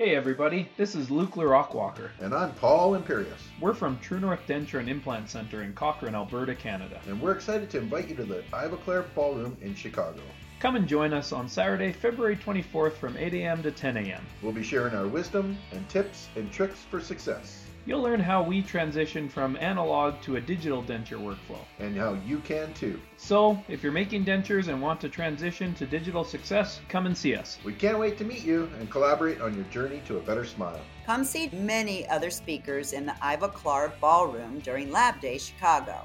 Hey everybody, this is Luke LaRocque-Walker. And I'm Paul Imperius. We're from True North Denture and Implant Center in Cochrane, Alberta, Canada. And we're excited to invite you to the Ivoclar Ballroom in Chicago. Come and join us on Saturday, February 24th from 8 a.m. to 10 a.m. We'll be sharing our wisdom and tips and tricks for success. You'll learn how we transition from analog to a digital denture workflow. And how you can too. So, if you're making dentures and want to transition to digital success, come and see us. We can't wait to meet you and collaborate on your journey to a better smile. Come see many other speakers in the Ivoclar Ballroom during Lab Day Chicago.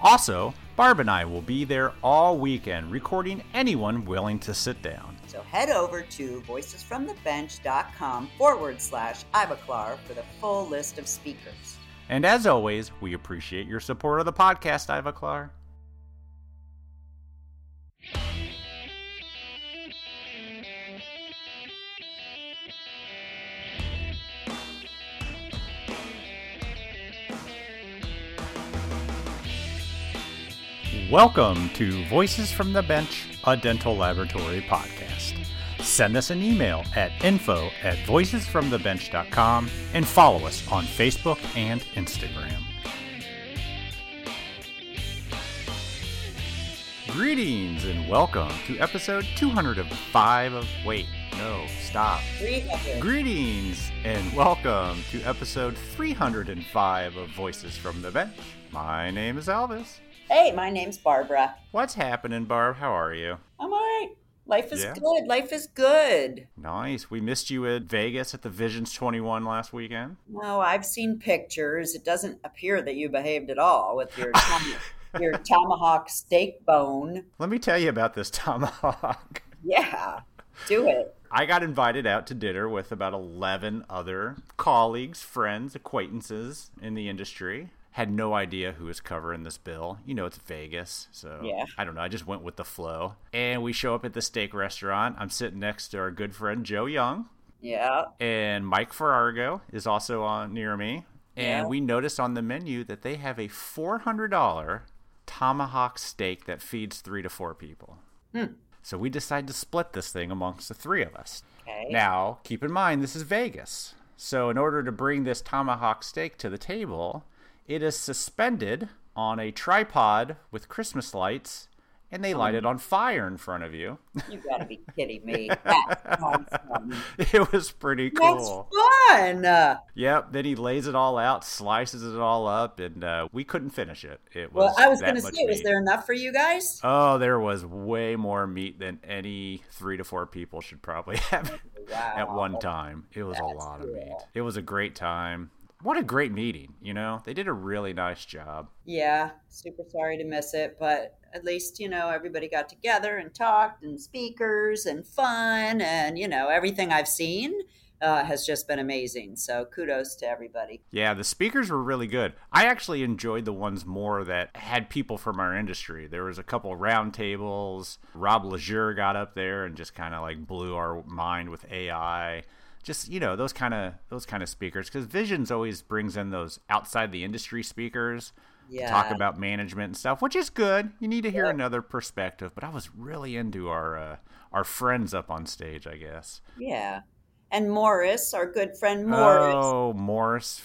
Also, Barb and I will be there all weekend recording anyone willing to sit down. So head over to voicesfromthebench.com forward slash Ivoclar for the full list of speakers. And as always, we appreciate your support of the podcast, Ivoclar. Welcome to Voices from the Bench, a dental laboratory podcast. Send us an email at info at voicesfromthebench.com and follow us on Facebook and Instagram. Greetings and welcome to episode 205 of. Wait, no, stop. 300. Greetings and welcome to episode 305 of Voices from the Bench. My name is Elvis. Hey, my name's Barbara. What's happening, Barb? How are you? I'm all right. Life is Yeah. good. Life is good. Nice. We missed you at Vegas at the Visions 21 last weekend. No, I've seen pictures. It doesn't appear that you behaved at all with your tom- your tomahawk steak bone. Let me tell you about this tomahawk. Yeah, do it. I got invited out to dinner with about 11 other colleagues, friends, acquaintances in the industry. Had no idea who was covering this bill. You know, it's Vegas, so Yeah. I don't know. I just went with the flow. And we show up at the steak restaurant. I'm sitting next to our good friend Joe Young, Yeah. and Mike Farrago is also on near me. And Yeah. we noticed on the menu that they have a $400 tomahawk steak that feeds three to four people. Hmm. So we decided to split this thing amongst the three of us. Okay. Now, keep in mind, this is Vegas. So, in order to bring this tomahawk steak to the table, it is suspended on a tripod with Christmas lights, and they light it on fire in front of you. You gotta be kidding me. That's awesome. it was pretty cool. That's cool. fun. Yep. Then he lays it all out, slices it all up, and uh, we couldn't finish it. It was. well, I was gonna say, was there enough for you guys? Oh, there was way more meat than any three to four people should probably have Wow. at one time. It was a That's lot of meat. It was a great time. What a great meeting, you know? They did a really nice job. Yeah, super sorry to miss it, but at least, you know, everybody got together and talked and speakers and fun and, you know, everything I've seen uh, has just been amazing. So kudos to everybody. Yeah, the speakers were really good. I actually enjoyed the ones more that had people from our industry. There was a couple round tables. Rob Lejeune got up there and just kind of like blew our mind with AI. Just you know those kind of those kind of speakers because Visions always brings in those outside the industry speakers Yeah. to talk about management and stuff, which is good. You need to hear Yeah. another perspective. But I was really into our uh, our friends up on stage. I guess. Yeah. And Morris, our good friend Morris. Oh, Morris.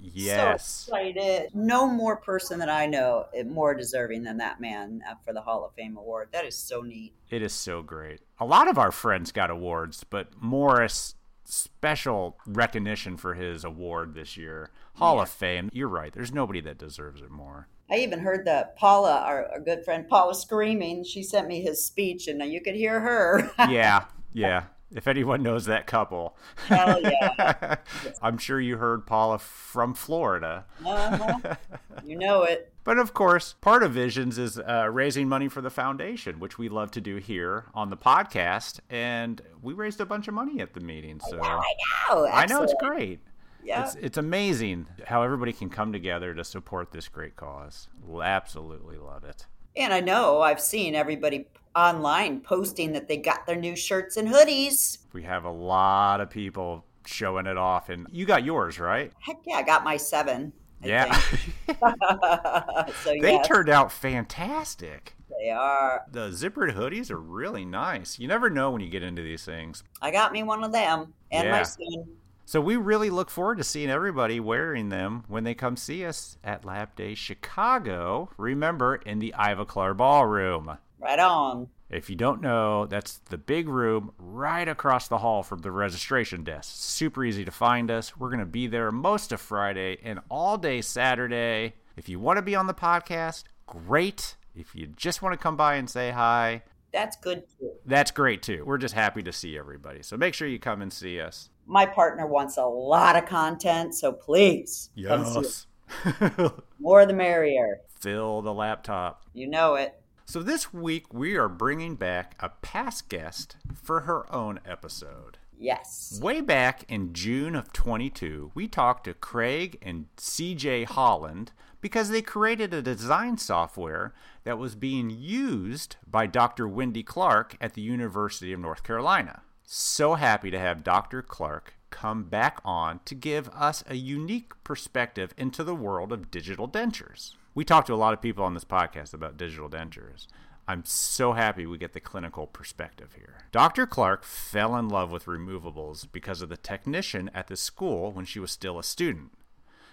Yes. So excited. No more person that I know eh, more deserving than that man uh, for the Hall of Fame award. That is so neat. It is so great. A lot of our friends got awards, but Morris special recognition for his award this year. Hall Yeah. of Fame. You're right. There's nobody that deserves it more. I even heard that Paula, our, our good friend Paula, screaming. She sent me his speech, and now you could hear her. Yeah, yeah. If anyone knows that couple, Hell yeah. I'm sure you heard Paula from Florida. Uh-huh. You know it. But of course, part of Visions is uh, raising money for the foundation, which we love to do here on the podcast. And we raised a bunch of money at the meeting. So Oh, I know I know it's great. Yeah. It's it's amazing how everybody can come together to support this great cause. We'll absolutely love it. And I know I've seen everybody online posting that they got their new shirts and hoodies. We have a lot of people showing it off, and you got yours, right? Heck yeah, I got my seven. I Yeah, so they yeah. turned out fantastic. They are. The zippered hoodies are really nice. You never know when you get into these things. I got me one of them and Yeah. my son. So we really look forward to seeing everybody wearing them when they come see us at Lab Day Chicago. Remember, in the Ivoclar Ballroom. Right on. If you don't know, that's the big room right across the hall from the registration desk. Super easy to find us. We're going to be there most of Friday and all day Saturday. If you want to be on the podcast, great. If you just want to come by and say hi, That's good too. that's great too. We're just happy to see everybody. So make sure you come and see us. My partner wants a lot of content, so please us. More the merrier. Fill the laptop. You know it. So this week we are bringing back a past guest for her own episode. Yes. Way back in June of 22, we talked to Craig and CJ Holland because they created a design software that was being used by Dr. Wendy Clark at the University of North Carolina. So happy to have Dr. Clark come back on to give us a unique perspective into the world of digital dentures. We talked to a lot of people on this podcast about digital dentures. I'm so happy we get the clinical perspective here. Dr. Clark fell in love with removables because of the technician at the school when she was still a student.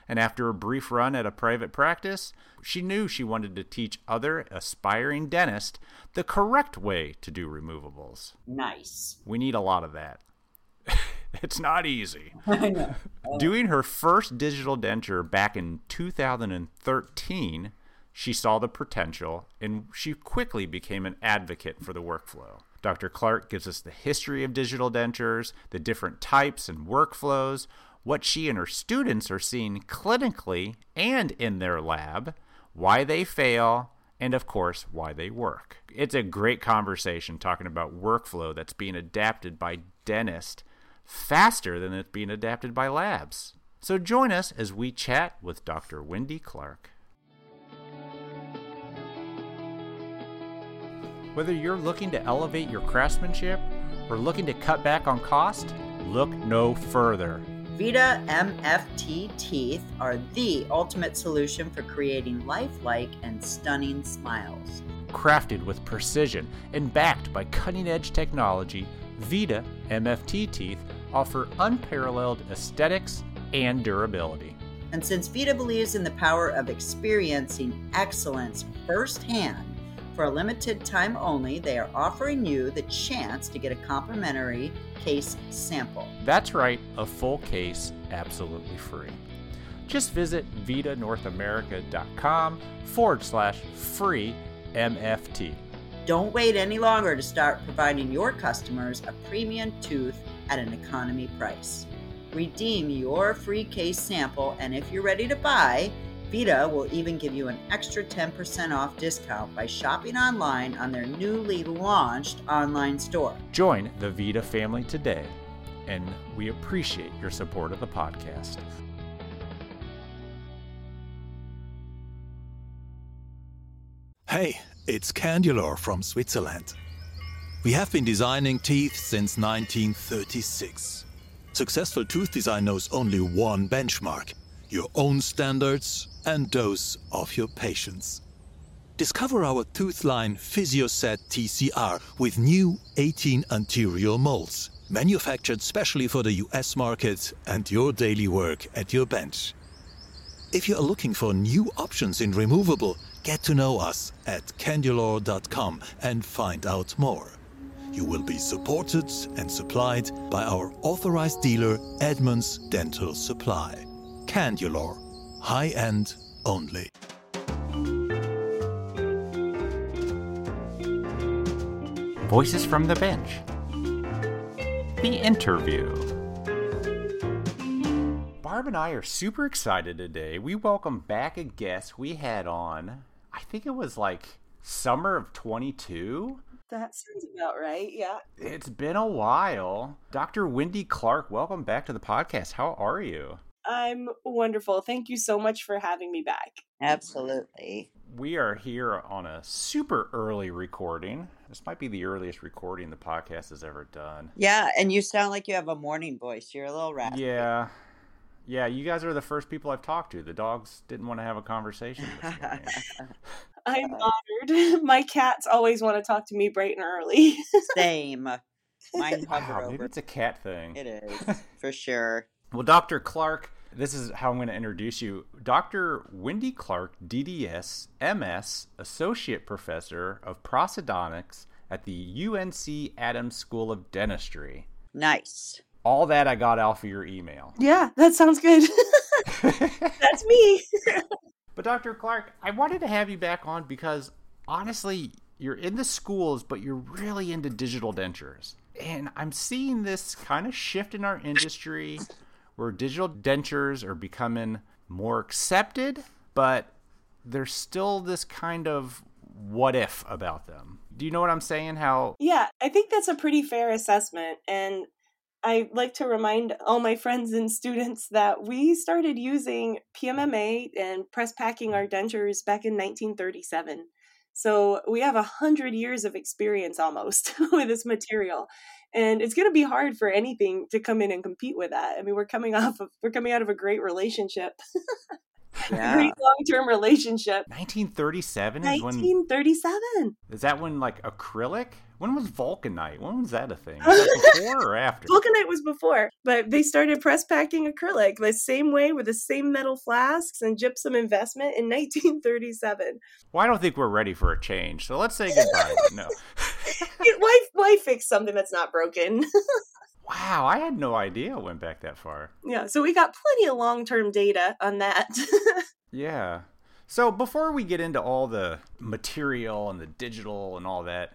And after a brief run at a private practice, she knew she wanted to teach other aspiring dentists the correct way to do removables. Nice. We need a lot of that. it's not easy. I know. Doing her first digital denture back in 2013, she saw the potential and she quickly became an advocate for the workflow. Dr. Clark gives us the history of digital dentures, the different types and workflows, what she and her students are seeing clinically and in their lab, why they fail, and of course, why they work. It's a great conversation talking about workflow that's being adapted by dentists faster than it's being adapted by labs. So join us as we chat with Dr. Wendy Clark. Whether you're looking to elevate your craftsmanship or looking to cut back on cost, look no further. Vita MFT teeth are the ultimate solution for creating lifelike and stunning smiles. Crafted with precision and backed by cutting edge technology, Vita MFT teeth offer unparalleled aesthetics and durability. And since Vita believes in the power of experiencing excellence firsthand, for a limited time only, they are offering you the chance to get a complimentary case sample. That's right, a full case absolutely free. Just visit vitanorthamerica.com forward slash free MFT. Don't wait any longer to start providing your customers a premium tooth at an economy price. Redeem your free case sample, and if you're ready to buy, Vita will even give you an extra 10% off discount by shopping online on their newly launched online store. Join the Vita family today, and we appreciate your support of the podcast. Hey, it's Candulor from Switzerland. We have been designing teeth since 1936. Successful tooth design knows only one benchmark your own standards and those of your patients. Discover our Toothline PhysioSet TCR with new 18 anterior molds, manufactured specially for the US market and your daily work at your bench. If you are looking for new options in removable, get to know us at candulor.com and find out more. You will be supported and supplied by our authorized dealer Edmunds Dental Supply. Candulor, high end only. Voices from the Bench. The interview. Barb and I are super excited today. We welcome back a guest we had on, I think it was like summer of 22. That sounds about right. Yeah. It's been a while. Dr. Wendy Clark, welcome back to the podcast. How are you? I'm wonderful. Thank you so much for having me back. Absolutely. We are here on a super early recording. This might be the earliest recording the podcast has ever done. Yeah, and you sound like you have a morning voice. You're a little raspy. Yeah. Yeah, you guys are the first people I've talked to. The dogs didn't want to have a conversation this. I'm uh, honored. My cats always want to talk to me bright and early. Same. Mine hover Wow, maybe it's a cat thing. It is for sure. Well, Dr. Clark, this is how I'm going to introduce you. Dr. Wendy Clark, DDS, MS, Associate Professor of Prosthodontics at the UNC Adams School of Dentistry. Nice. All that I got off of your email. yeah, that sounds good. That's me. But Dr. Clark, I wanted to have you back on because honestly, you're in the schools, but you're really into digital dentures. And I'm seeing this kind of shift in our industry where digital dentures are becoming more accepted, but there's still this kind of what if about them. Do you know what I'm saying? How Yeah, I think that's a pretty fair assessment. And I like to remind all my friends and students that we started using PMMA and press packing our dentures back in 1937. So we have a hundred years of experience almost with this material. And it's going to be hard for anything to come in and compete with that. I mean, we're coming off of we're coming out of a great relationship, a Yeah. great long-term relationship. 1937 is when 1937. is that when like acrylic? When was Vulcanite? When was that a thing? That before or after? Vulcanite was before, but they started press packing acrylic the same way with the same metal flasks and gypsum investment in 1937. Well, I don't think we're ready for a change, so let's say goodbye. no. Why, why fix something that's not broken? Wow, I had no idea it went back that far. yeah, so we got plenty of long term data on that. Yeah. So before we get into all the material and the digital and all that,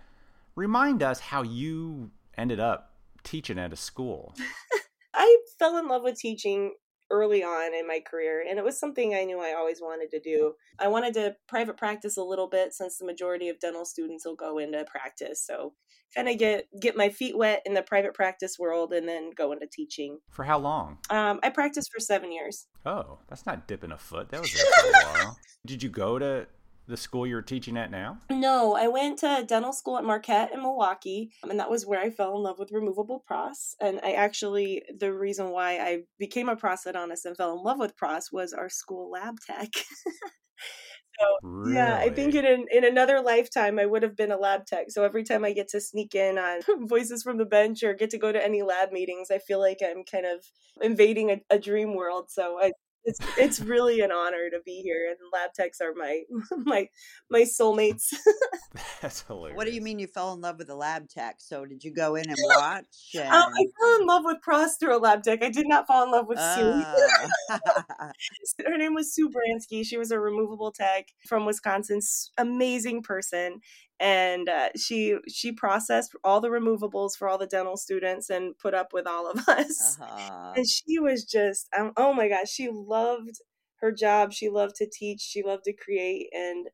remind us how you ended up teaching at a school. I fell in love with teaching early on in my career, and it was something I knew I always wanted to do. I wanted to private practice a little bit since the majority of dental students will go into practice. So, kind of get get my feet wet in the private practice world, and then go into teaching. For how long? Um, I practiced for seven years. Oh, that's not dipping a foot. That was a while. Did you go to the school you're teaching at now? No, I went to dental school at Marquette in Milwaukee, um, and that was where I fell in love with removable pros. And I actually, the reason why I became a prosthodontist and fell in love with pros was our school lab tech. Really? Yeah, I think in an, in another lifetime I would have been a lab tech. So every time I get to sneak in on Voices from the Bench or get to go to any lab meetings, I feel like I'm kind of invading a, a dream world. So I, it's it's really an honor to be here, and lab techs are my my my soulmates. That's hilarious. What do you mean you fell in love with the lab tech? So did you go in and watch? And, Um, I fell in love with pros through a lab tech. I did not fall in love with Sue. Ah. her name was Sue Bransky. She was a removable tech from Wisconsin. Amazing person, and uh, she she processed all the removables for all the dental students and put up with all of us. uh-huh. And she was just um, oh my gosh, she loved her job. She loved to teach. She loved to create, and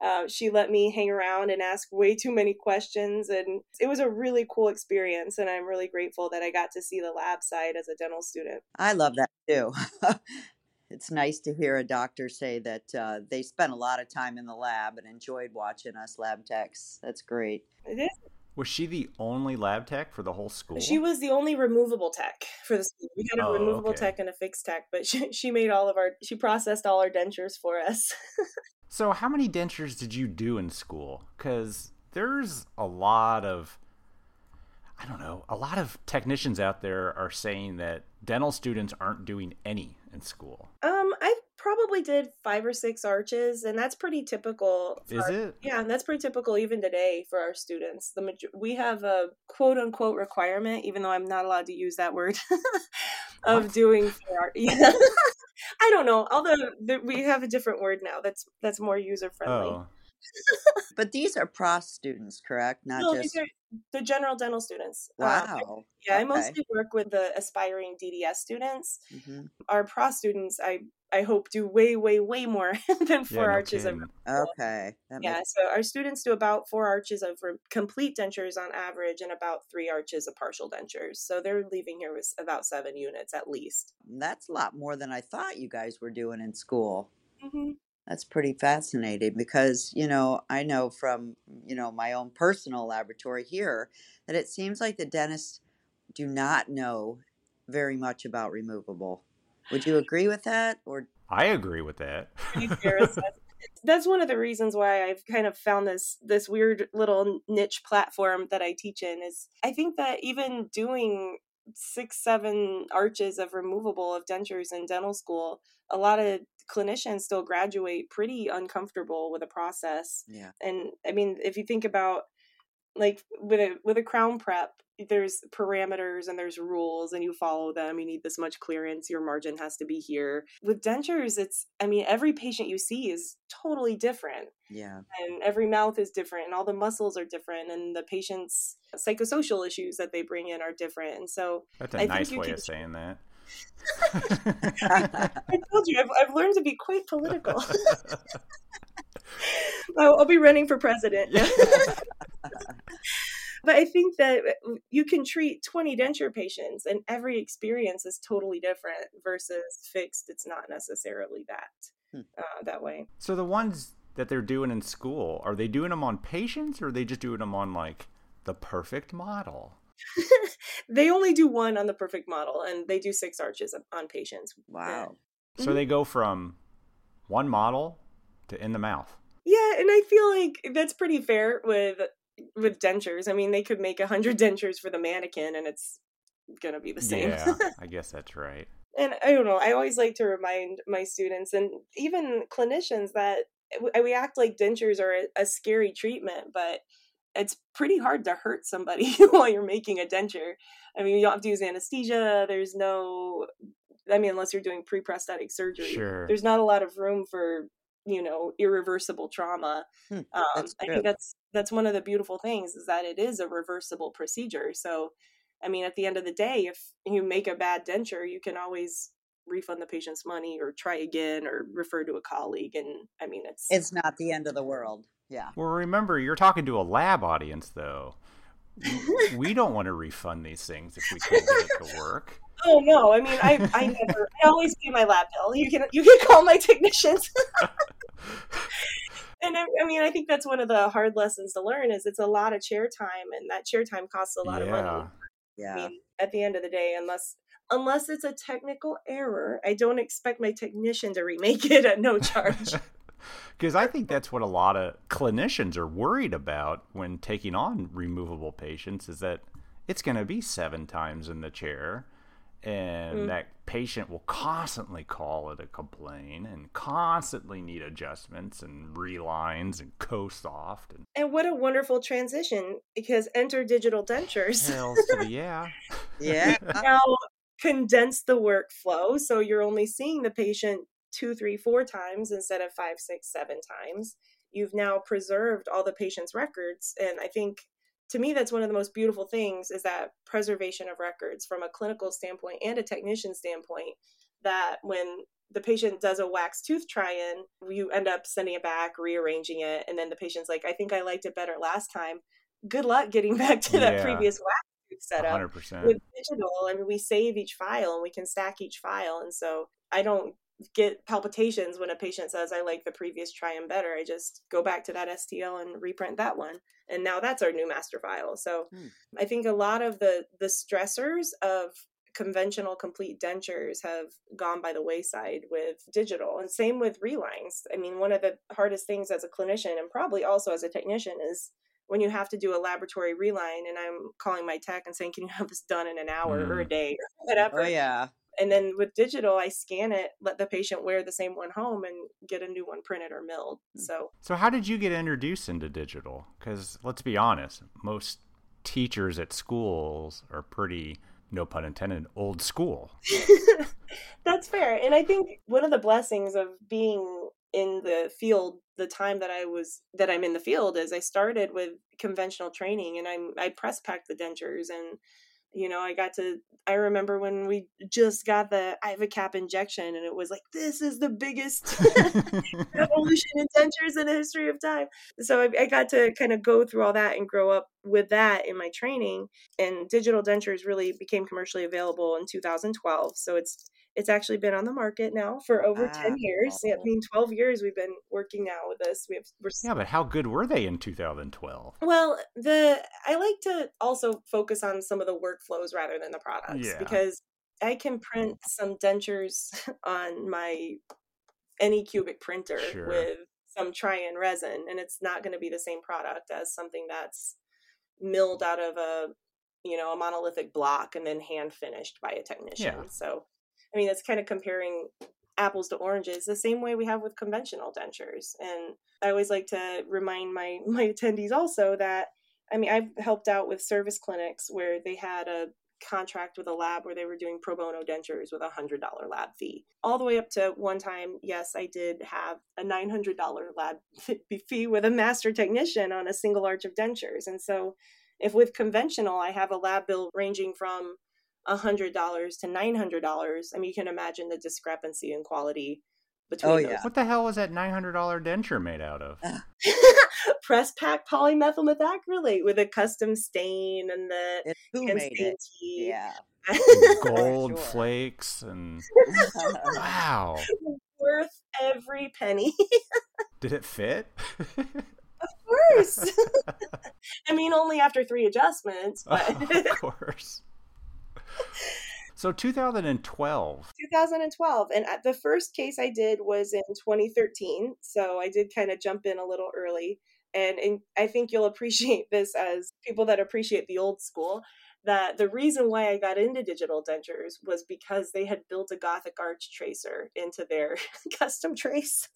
uh, she let me hang around and ask way too many questions. And it was a really cool experience. And I'm really grateful that I got to see the lab side as a dental student. I love that too. it's nice to hear a doctor say that uh, they spent a lot of time in the lab and enjoyed watching us lab techs. That's great. It is Was she the only lab tech for the whole school? She was the only removable tech for the school. We had a Oh, removable okay. tech and a fixed tech, but she, she made all of our, she processed all our dentures for us. So, how many dentures did you do in school? Because there's a lot of, I don't know, a lot of technicians out there are saying that dental students aren't doing any in school. um, I probably did five or six arches, and that's pretty typical. Is our- it? Yeah, and that's pretty typical even today for our students. The major- we have a quote unquote requirement, even though I'm not allowed to use that word, of What? doing four art. Yeah. I don't know. Although the, we have a different word now that's that's more user friendly. Oh, But these are pros students, correct? Not No, just the general dental students. Uh, wow. Yeah, I mostly work with the aspiring DDS students. Mhm. Our pro students, I I hope do way way way more than yeah, four no arches of. Okay. That yeah. makes- So our students do about four arches of complete dentures on average, and about three arches of partial dentures. So they're leaving here with about seven units at least. that's a lot more than I thought you guys were doing in school. hmm That's pretty fascinating because, you know, I know from, you know, my own personal laboratory here that it seems like the dentists do not know very much about removable. Would you agree with that? Or I agree with that. Pretty that's one of the reasons why I've kind of found this this weird little niche platform that I teach in is I think that even doing six seven arches of removable of dentures in dental school a lot of clinicians still graduate pretty uncomfortable with the process Yeah. and i mean if you think about like with a with a crown prep there's parameters and there's rules and you follow them you need this much clearance your margin has to be here with dentures it's i mean every patient you see is totally different Yeah. and every mouth is different and all the muscles are different and the patient's psychosocial issues that they bring in are different and so That's a I nice way can- of saying that. i told you i've, I've learned to be quite political. I'll, I'll be running for president. But i think that you can treat 20 denture patients and every experience is totally different versus fixed. It's not necessarily that Hmm. uh, that way. So the ones that they're doing in school, are they doing them on patients or are they just doing them on like the perfect model? they only do one on the perfect model and they do six arches on patients Wow. So mm-hmm. they go from one model to in the mouth. Yeah, and I feel like that's pretty fair with with dentures. I mean, they could make a hundred dentures for the mannequin, and it's gonna be the same. Yeah, I guess that's right. and I don't know. I always like to remind my students and even clinicians that we act like dentures are a, a scary treatment, but it's pretty hard to hurt somebody while you're making a denture. I mean, you don't have to use anesthesia. There's no, I mean, unless you're doing pre-prosthetic surgery. Sure. There's not a lot of room for you know irreversible trauma. Hmm, Um, I think that's that's one of the beautiful things is that it is a reversible procedure. So, I mean, at the end of the day, if you make a bad denture, you can always refund the patient's money or try again or refer to a colleague. And I mean, it's It's not the end of the world. Yeah. Well, remember, you're talking to a lab audience, though. We don't want to refund these things if we can't get it to work. oh no, I mean, I I never, I always pay my lab bill. You can you can call my technicians. and I, I mean, I think that's one of the hard lessons to learn is it's a lot of chair time, and that chair time costs a lot of money. yeah. I mean, at the end of the day, unless unless it's a technical error, I don't expect my technician to remake it at no charge. Because I think that's what a lot of clinicians are worried about when taking on removable patients is that it's going to be seven times in the chair. And Mm. that patient will constantly call it a complaint and constantly need adjustments and relines and Coe-Soft and and what a wonderful transition because enter digital dentures hells to the yeah. Yeah. now condense the workflow so you're only seeing the patient two, three, four times instead of five, six, seven times. You've now preserved all the patient's records, and I think to me that's one of the most beautiful things is that preservation of records from a clinical standpoint and a technician standpoint that when the patient does a wax tooth try-in you end up sending it back rearranging it and then the patient's like i think i liked it better last time good luck getting back to that Yeah. previous wax tooth setup 100%. with digital i mean we save each file and we can stack each file and so i don't get palpitations when a patient says i like the previous try-in better i just go back to that stl and reprint that one and now that's our new master file so Hmm. i think a lot of the the stressors of conventional complete dentures have gone by the wayside with digital and same with relines i mean one of the hardest things as a clinician and probably also as a technician is when you have to do a laboratory reline and i'm calling my tech and saying can you have this done in an hour or a Mm. day or whatever Oh yeah. And then with digital i scan it let the patient wear the same one home and get a new one printed or milled hmm. so So, how did you get introduced into digital? Because let's be honest, most teachers at schools are pretty, no pun intended, old school. That's fair. And I think one of the blessings of being in the field the time that I was that I'm in the field is I started with conventional training and I'm I press packed the dentures and you know I got to I remember when we just got the IvoCap injection and it was like this is the biggest revolution in dentures in the history of time. So I, I got to kind of go through all that and grow up with that in my training. And digital dentures really became commercially available in 2012. So it's it's actually been on the market now for over 10 ah, years. Yeah, I mean, 12 years we've been working now with this. We have we're yeah, but how good were they in 2012? well, the I like to also focus on some of the workflows rather than the products Yeah. because I can print some dentures on my Anycubic printer Sure. with some try-in resin and it's not going to be the same product as something that's milled out of a you know a monolithic block and then hand finished by a technician Yeah. so i mean it's kind of comparing apples to oranges the same way we have with conventional dentures and i always like to remind my my attendees also that i mean i've helped out with service clinics where they had a contract with a lab where they were doing pro bono dentures with a hundred dollar lab fee. All the way up to one time yes i did have a nine hundred dollar lab fee with a master technician on a single arch of dentures and so if with conventional i have a lab bill ranging from hundred dollars to nine hundred dollars i mean you can imagine the discrepancy in quality oh, between Oh, those yeah. What the hell was that nine hundred dollar denture made out of? press pack polymethyl methacrylate with a custom stain and the It, who made stain it? tea. Yeah. Gold sure. flakes and wow. worth every penny Did it fit? of course i mean only after three adjustments but of course. So 2012. 2012 and uh, the first case i did was in 2013 so i did kind of jump in a little early and, and i think you'll appreciate this as people that appreciate the old school that the reason why i got into digital dentures was because they had built a gothic arch tracer into their custom trace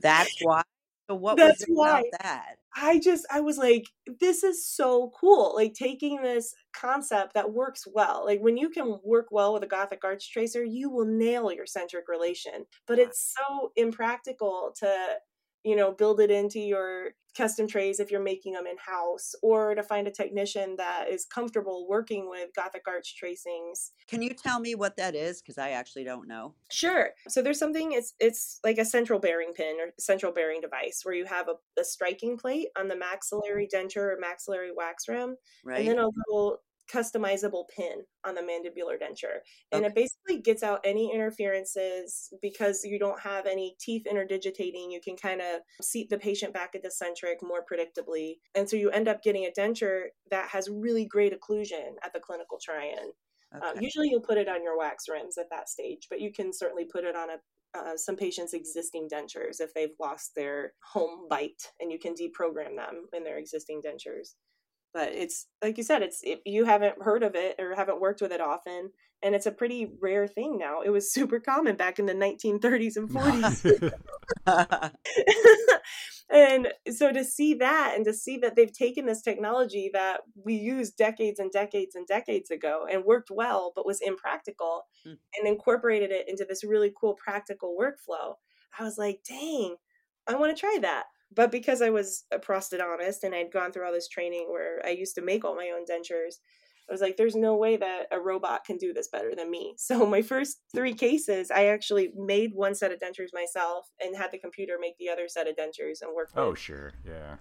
That's why. So what That's was it about why. that? I just I was like, this is so cool. Like taking this concept that works well. Like when you can work well with a Gothic arch tracer, you will nail your centric relation. But it's so impractical to, you know, build it into your custom trays if you're making them in house, or to find a technician that is comfortable working with Gothic arch tracings Can you tell me what that is? Because I actually don't know. Sure. So there's something it's it's like a central bearing pin or central bearing device where you have a, a striking plate on the maxillary denture or maxillary wax rim, Right. and then a little customizable pin on the mandibular denture. And it basically gets out any interferences because you don't have any teeth interdigitating. You can kind of seat the patient back at the centric more predictably. And so you end up getting a denture that has really great occlusion at the clinical try-in. Uh, Okay. usually you'll put it on your wax rims at that stage, but you can certainly put it on a uh, some patients' existing dentures if they've lost their home bite, and you can deprogram them in their existing dentures. But it's like you said, it's if you haven't heard of it or haven't worked with it often, and it's a pretty rare thing now. It was super common back in the 1930s and 40s. and so to see that and to see that they've taken this technology that we used decades and decades and decades ago and worked well but was impractical Hmm. and incorporated it into this really cool practical workflow i was like dang i want to try that but because i was a prosthodontist and i'd gone through all this training where i used to make all my own dentures I was like, there's no way that a robot can do this better than me. So my first three cases, I actually made one set of dentures myself and had the computer make the other set of dentures and work oh sure, yeah.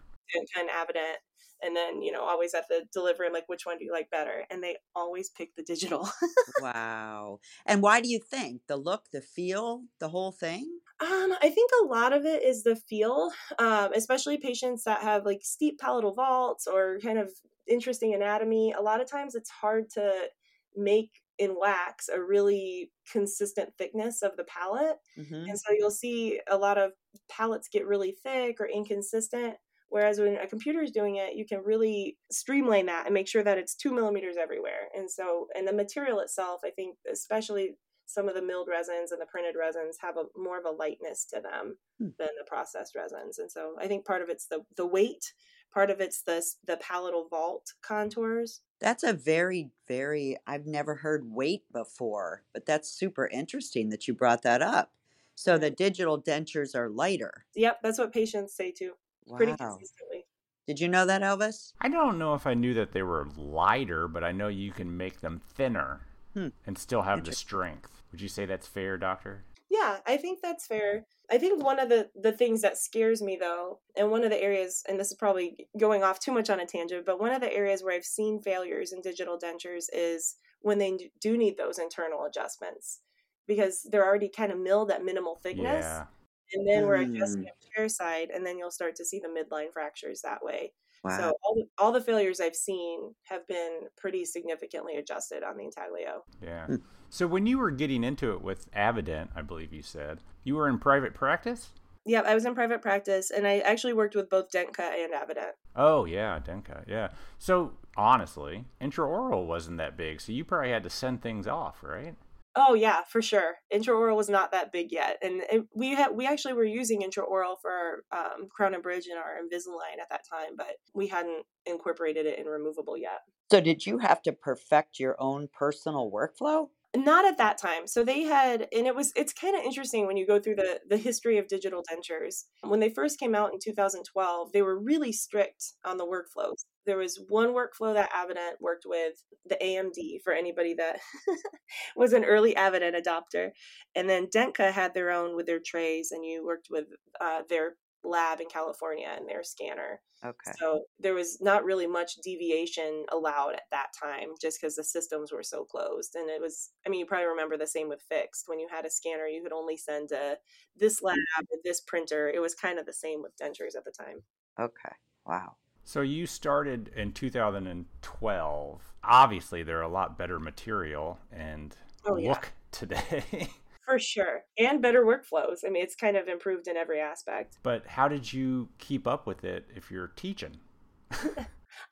kind of AvaDent. And then, you know, always at the delivery, I'm like, which one do you like better? And they always pick the digital. wow. And why do you think the look, the feel, the whole thing? Um, I think a lot of it is the feel, um, especially patients that have like steep palatal vaults or kind of interesting anatomy. A lot of times it's hard to make in wax a really consistent thickness of the palate. hmm And so you'll see a lot of palettes get really thick or inconsistent. Whereas when a computer is doing it, you can really streamline that and make sure that it's two millimeters everywhere. And so, and the material itself, I think, especially some of the milled resins and the printed resins have a more of a lightness to them Hmm. than the processed resins. And so I think part of it's the the weight, part of it's the the palatal vault contours. That's a very, very, I've never heard weight before, but that's super interesting that you brought that up. So the digital dentures are lighter. Yep, that's what patients say too, pretty Wow. consistently. Did you know that, Elvis? I don't know if I knew that they were lighter, but I know you can make them thinner Hmm. and still have the strength. Would you say that's fair, doctor? Yeah, I think that's fair. I think one of the the things that scares me though, and one of the areas, and this is probably going off too much on a tangent, but one of the areas where I've seen failures in digital dentures is when they do need those internal adjustments because they're already kind of milled at minimal thickness, Yeah. And then we're adjusting Mm. up chair side, and then you'll start to see the midline fractures that way. Wow. So all the, all the failures I've seen have been pretty significantly adjusted on the intaglio. Yeah. Hmm. So when you were getting into it with AvaDent, I believe you said, you were in private practice? Yeah, I was in private practice, and I actually worked with both Dentca and AvaDent. Oh yeah, Dentca. Yeah. So honestly, intraoral wasn't that big, so you probably had to send things off, right? Oh yeah, for sure. Intraoral was not that big yet, and it, we had we actually were using intraoral for um, Crown and Bridge and our Invisalign at that time, but we hadn't incorporated it in removable yet. So, did you have to perfect your own personal workflow? Not at that time. So they had, and it was it's kind of interesting when you go through the the history of digital dentures. When they first came out in 2012, they were really strict on the workflows. There was one workflow that AvaDent worked with, the AMD for anybody that was an early AvaDent adopter, and then Dentca had their own with their trays, and you worked with uh, their lab in California and their scanner. Okay. So there was not really much deviation allowed at that time just because the systems were so closed. And it was, I mean, you probably remember the same with fixed. When you had a scanner, you could only send a, this lab with this printer. It was kind of the same with dentures at the time. Okay. Wow. So you started in 2012. Obviously, they're a lot better material and Oh, yeah. look today. For sure. And better workflows. I mean, it's kind of improved in every aspect. but how did you keep up with it if you're teaching?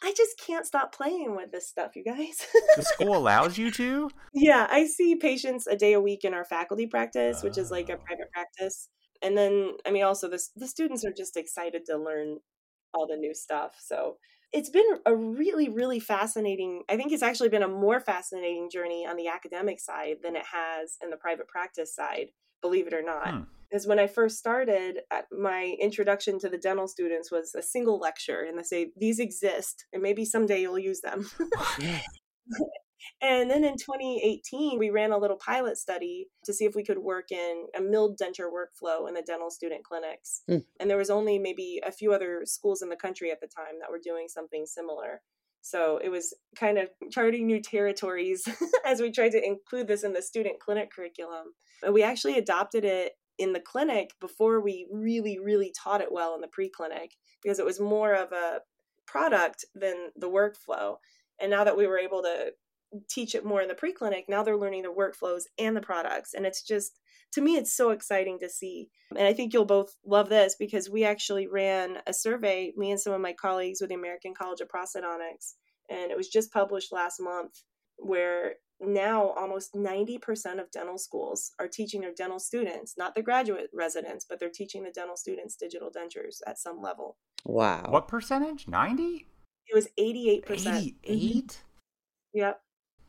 I just can't stop playing with this stuff, you guys. The school allows you to? Yeah, I see patients a day a week in our faculty practice, which is like a Oh. private practice. And then, I mean, also the the students are just excited to learn all the new stuff. So it's been a really, really fascinating. I think it's actually been a more fascinating journey on the academic side than it has in the private practice side. Believe it or not, Hmm. is when I first started. uh, My introduction to the dental students was a single lecture, and they say these exist, and maybe someday you'll use them. And then in 2018, we ran a little pilot study to see if we could work in a milled denture workflow in the dental student clinics. Hmm. And there was only maybe a few other schools in the country at the time that were doing something similar. So it was kind of charting new territories as we tried to include this in the student clinic curriculum. And we actually adopted it in the clinic before we really, really taught it well in the pre-clinic because it was more of a product than the workflow. And now that we were able to teach it more in the pre-clinic now they're learning the workflows and the products and it's just to me it's so exciting to see and i think you'll both love this because we actually ran a survey me and some of my colleagues with the american college of prosthodontics and it was just published last month where now almost 90% of dental schools are teaching their dental students not the graduate residents but they're teaching the dental students digital dentures at some level Wow. What percentage? 90? it was 88% 88? Mm-hmm. yep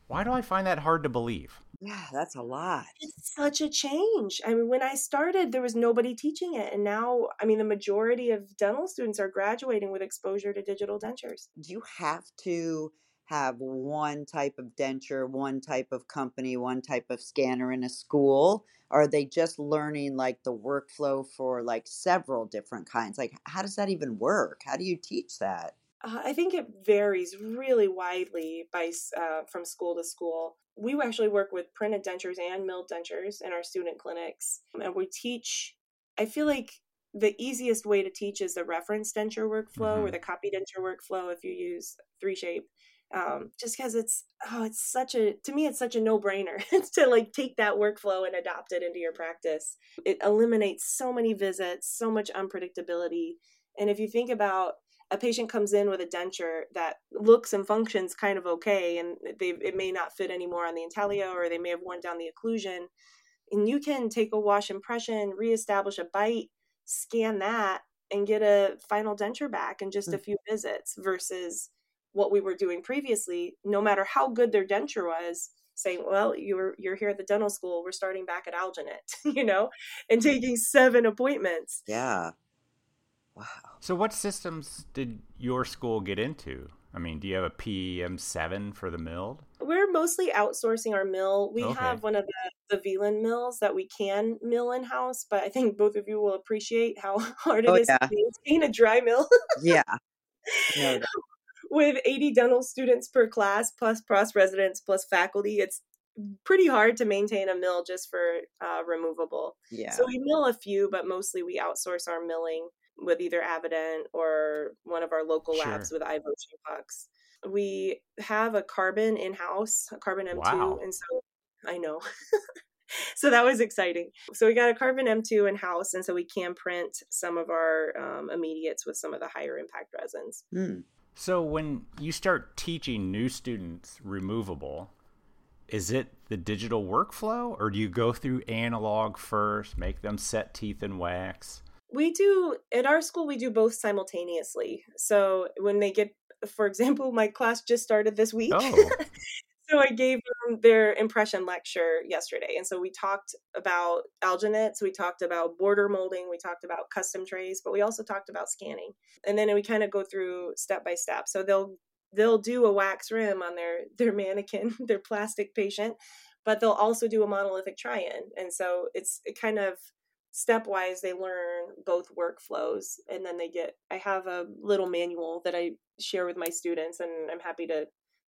Why do I find that hard to believe? Yeah, that's a lot. it's such a change. I mean, when I started, there was nobody teaching it. And now, I mean, the majority of dental students are graduating with exposure to digital dentures. Do you have to have one type of denture, one type of company, one type of scanner in a school? Are they just learning like the workflow for like several different kinds? Like, how does that even work? How do you teach that? Uh, I think it varies really widely by uh, from school to school. We actually work with printed dentures and milled dentures in our student clinics, and we teach. I feel like the easiest way to teach is the reference denture workflow or Mhm. the copy denture workflow if you use 3Shape. Um, just because it's oh, it's such a to me it's such a no brainer to like take that workflow and adopt it into your practice. It eliminates so many visits, so much unpredictability, and if you think about a patient comes in with a denture that looks and functions kind of okay and they it may not fit anymore on the intaglio or they may have worn down the occlusion and you can take a wash impression reestablish a bite scan that and get a final denture back in just a hmm. few visits versus what we were doing previously. No matter how good their denture was saying well you're you're here at the dental school we're starting back at alginate you know and taking seven appointments. Yeah. Wow. So, what systems did your school get into? I mean, do you have a PM7 for the milled? We're mostly outsourcing our mill. We Okay. have one of the, the VLAN mills that we can mill in house, but I think both of you will appreciate how hard it Oh, is yeah. to maintain a dry mill Yeah. No, that- with 80 dental students per class, plus plus residents, plus faculty. It's pretty hard to maintain a mill just for uh, removable. yeah. So we mill a few, but mostly we outsource our milling with either AvaDent or one of our local labs Sure. with iVotion pucks. We have a carbon in house, a carbon M2, Wow. and so I know. so that was exciting. So we got a carbon M2 in house, and so we can print some of our um, immediates with some of the higher impact resins. Hmm. So when you start teaching new students removable, is it the digital workflow or do you go through analog first, make them set teeth in wax? We do at our school we do both simultaneously. So when they get for example, my class just started this week. Oh. so I gave them their impression lecture yesterday. And so we talked about alginates, we talked about border molding, we talked about custom trays, but we also talked about scanning. And then we kind of go through step by step. So they'll they'll do a wax rim on their their mannequin, their plastic patient, but they'll also do a monolithic try-in. And so it's it kind of stepwise they learn both workflows and then they get i have a little manual that i share with my students and i'm happy to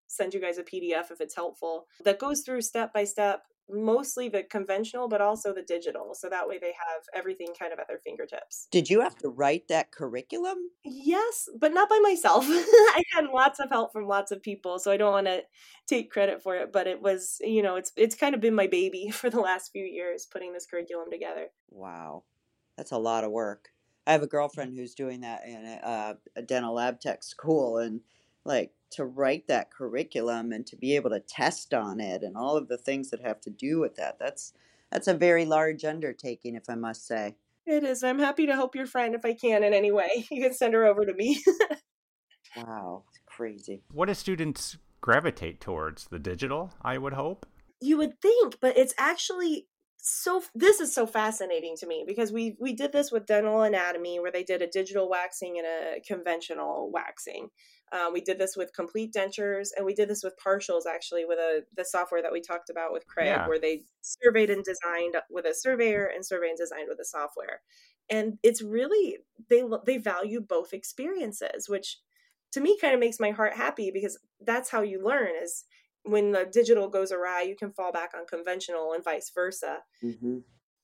send you guys a pdf if it's helpful that goes through step by step mostly the conventional but also the digital so that way they have everything kind of at their fingertips Did you have to write that curriculum? yes but not by myself i had lots of help from lots of people so i don't want to take credit for it but it was you know it's it's kind of been my baby for the last few years putting this curriculum together Wow, that's a lot of work. I have a girlfriend who's doing that in a, uh, a dental lab tech school, and like to write that curriculum and to be able to test on it and all of the things that have to do with that. That's that's a very large undertaking, if I must say. It is. I'm happy to help your friend if I can in any way. You can send her over to me. Wow, it's crazy. What do students gravitate towards? The digital, I would hope. you would think, but it's actually so this is so fascinating to me because we we did this with dental anatomy where they did a digital waxing and a conventional waxing uh, we did this with complete dentures and we did this with partials actually with a the software that we talked about with craig Yeah. where they surveyed and designed with a surveyor and surveyed and designed with a software. And it's really they they value both experiences which to me kind of makes my heart happy because that's how you learn is when the digital goes awry you can fall back on conventional and vice versa. Hmm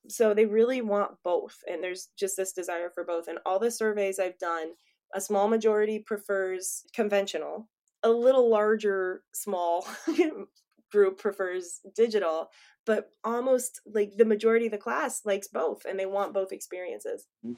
so they really want both and there's just this desire for both. And all the surveys i've done a small majority prefers conventional a little larger small group prefers digital but almost like the majority of the class likes both and they want both experiences mm-hmm.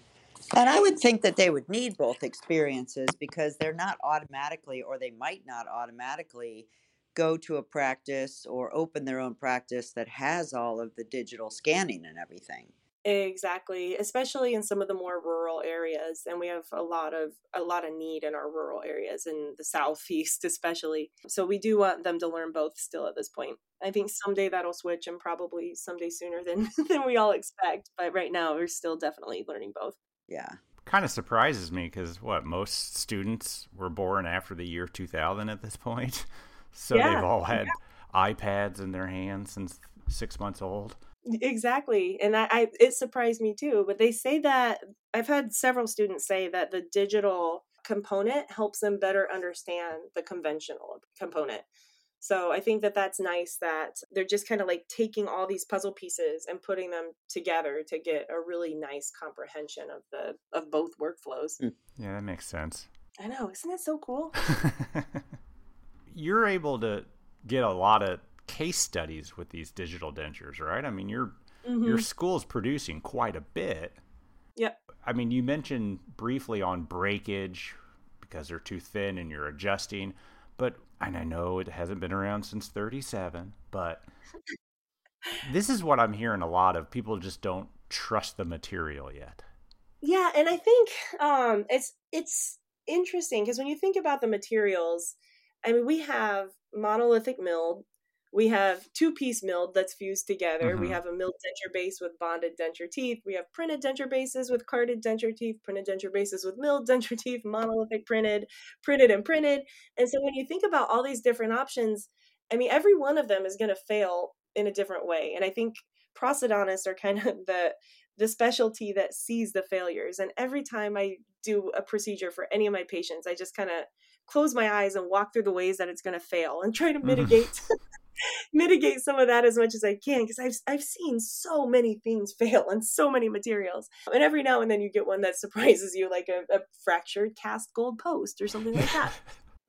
And I would think that they would need both experiences because they're not automatically, or they might not automatically, go to a practice or open their own practice that has all of the digital scanning and everything. Exactly especially in some of the more rural areas and we have a lot of a lot of need in our rural areas in the southeast especially so we do want them to learn both still at this point i think someday that'll switch and probably someday sooner than than we all expect but right now we're still definitely learning both Yeah. Kind of surprises me because what most students were born after the year 2000 at this point, so Yeah, they've all had iPads in their hands since six months old. Exactly. And I, I it surprised me too. But they say that I've had several students say that the digital component helps them better understand the conventional component. So I think that that's nice that they're just kind of like taking all these puzzle pieces and putting them together to get a really nice comprehension of the of both workflows. Hmm. Yeah, that makes sense. I know, isn't that so cool? You're able to get a lot of case studies with these digital dentures, right? I mean, your your Mhm. school's producing quite a bit. Yep. I mean, you mentioned briefly on breakage because they're too thin and you're adjusting, but and I know it hasn't been around since 37, but this is what I'm hearing a lot of. People just don't trust the material yet. Yeah, and I think um, it's it's interesting because when you think about the materials, I mean, we have monolithic milled, we have two piece milled that's fused together. We Mhm. have a milled denture base with bonded denture teeth. We have printed denture bases with carded denture teeth, printed denture bases with milled denture teeth, monolithic printed, printed and printed. And so when you think about all these different options, I mean, every one of them is going to fail in a different way. And I think prosthodontists are kind of the the specialty that sees the failures. And every time I do a procedure for any of my patients, I just kind of close my eyes and walk through the ways that it's going to fail and try to Mhm. mitigate mitigate some of that as much as I can because I've I've seen so many things fail on so many materials. And every now and then you get one that surprises you like a, a fractured cast gold post or something like that.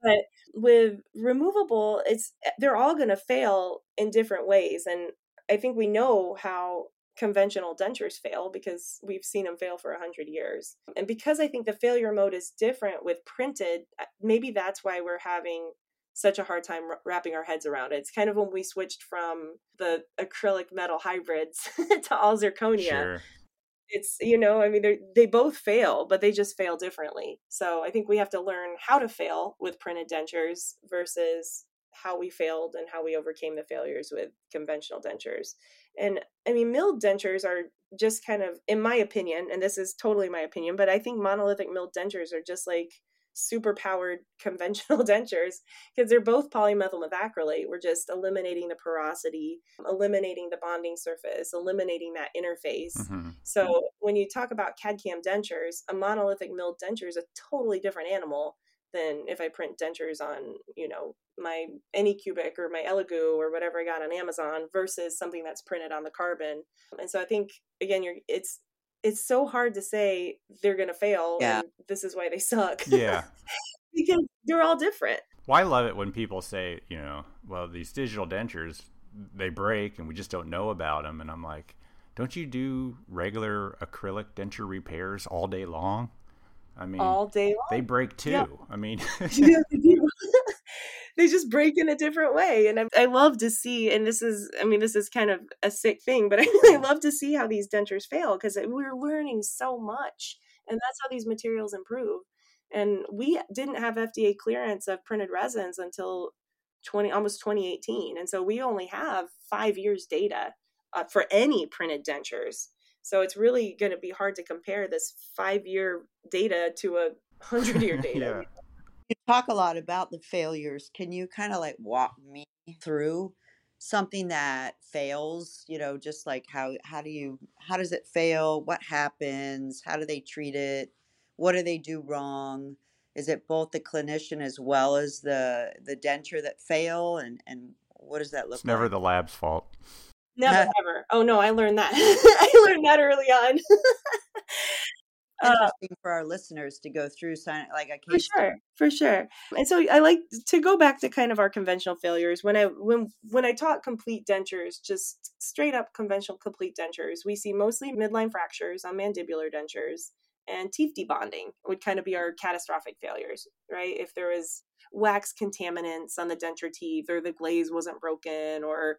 but with removable it's they're all going to fail in different ways and I think we know how conventional dentures fail because we've seen them fail for 100 years. And because I think the failure mode is different with printed, uh, maybe that's why we're having such a hard time wrapping our heads around it. It's kind of when we switched from the acrylic metal hybrids to all zirconia. Sure. It's, you know, I mean, they both fail, but they just fail differently. So I think we have to learn how to fail with printed dentures versus how we failed and how we overcame the failures with conventional dentures. And I mean, milled dentures are just kind of, in my opinion, and this is totally my opinion, but I think monolithic milled dentures are just like super powered conventional dentures because they're both polymethyl methacrylate. We're just eliminating the porosity, eliminating the bonding surface, eliminating that interface. Mm-hmm. So when you talk about CAD CAM dentures, a monolithic milled denture is a totally different animal than if I print dentures on, you know, my Anycubic or my Elegoo or whatever I got on Amazon versus something that's printed on the carbon. And so I think again, you're it's it's so hard to say they're gonna fail yeah. and this is why they suck. Yeah. because they're all different. Well, I love it when people say, you know, well, these digital dentures they break and we just don't know about them, and I'm like, don't you do regular acrylic denture repairs all day long? I mean, all day long. They break too. Yep. I mean, yeah, they do. They just break in a different way, and I, I, love to see. And this is, I mean, this is kind of a sick thing, but I really love to see how these dentures fail because we're learning so much, and that's how these materials improve. And we didn't have FDA clearance of printed resins until 20 almost 2018, and so we only have five years data uh, for any printed dentures. So it's really going to be hard to compare this five year data to a hundred year data. yeah. You talk a lot about the failures. Can you kind of like walk me through something that fails? You know, just like how how do you how does it fail? What happens? How do they treat it? What do they do wrong? Is it both the clinician as well as the the denture that fail? And and what does that look it's like? Never the lab's fault. Never ever. Oh no, I learned that. I learned that early on. Uh, interesting uh, for our listeners to go through sign like a case for sure for sure. And so i like to go back to kind of our conventional failures when i when when i taught complete dentures just straight up conventional complete dentures we see mostly midline fractures on mandibular dentures and teeth debonding would kind of be our catastrophic failures right? If there was wax contaminants on the denture teeth or the glaze wasn't broken or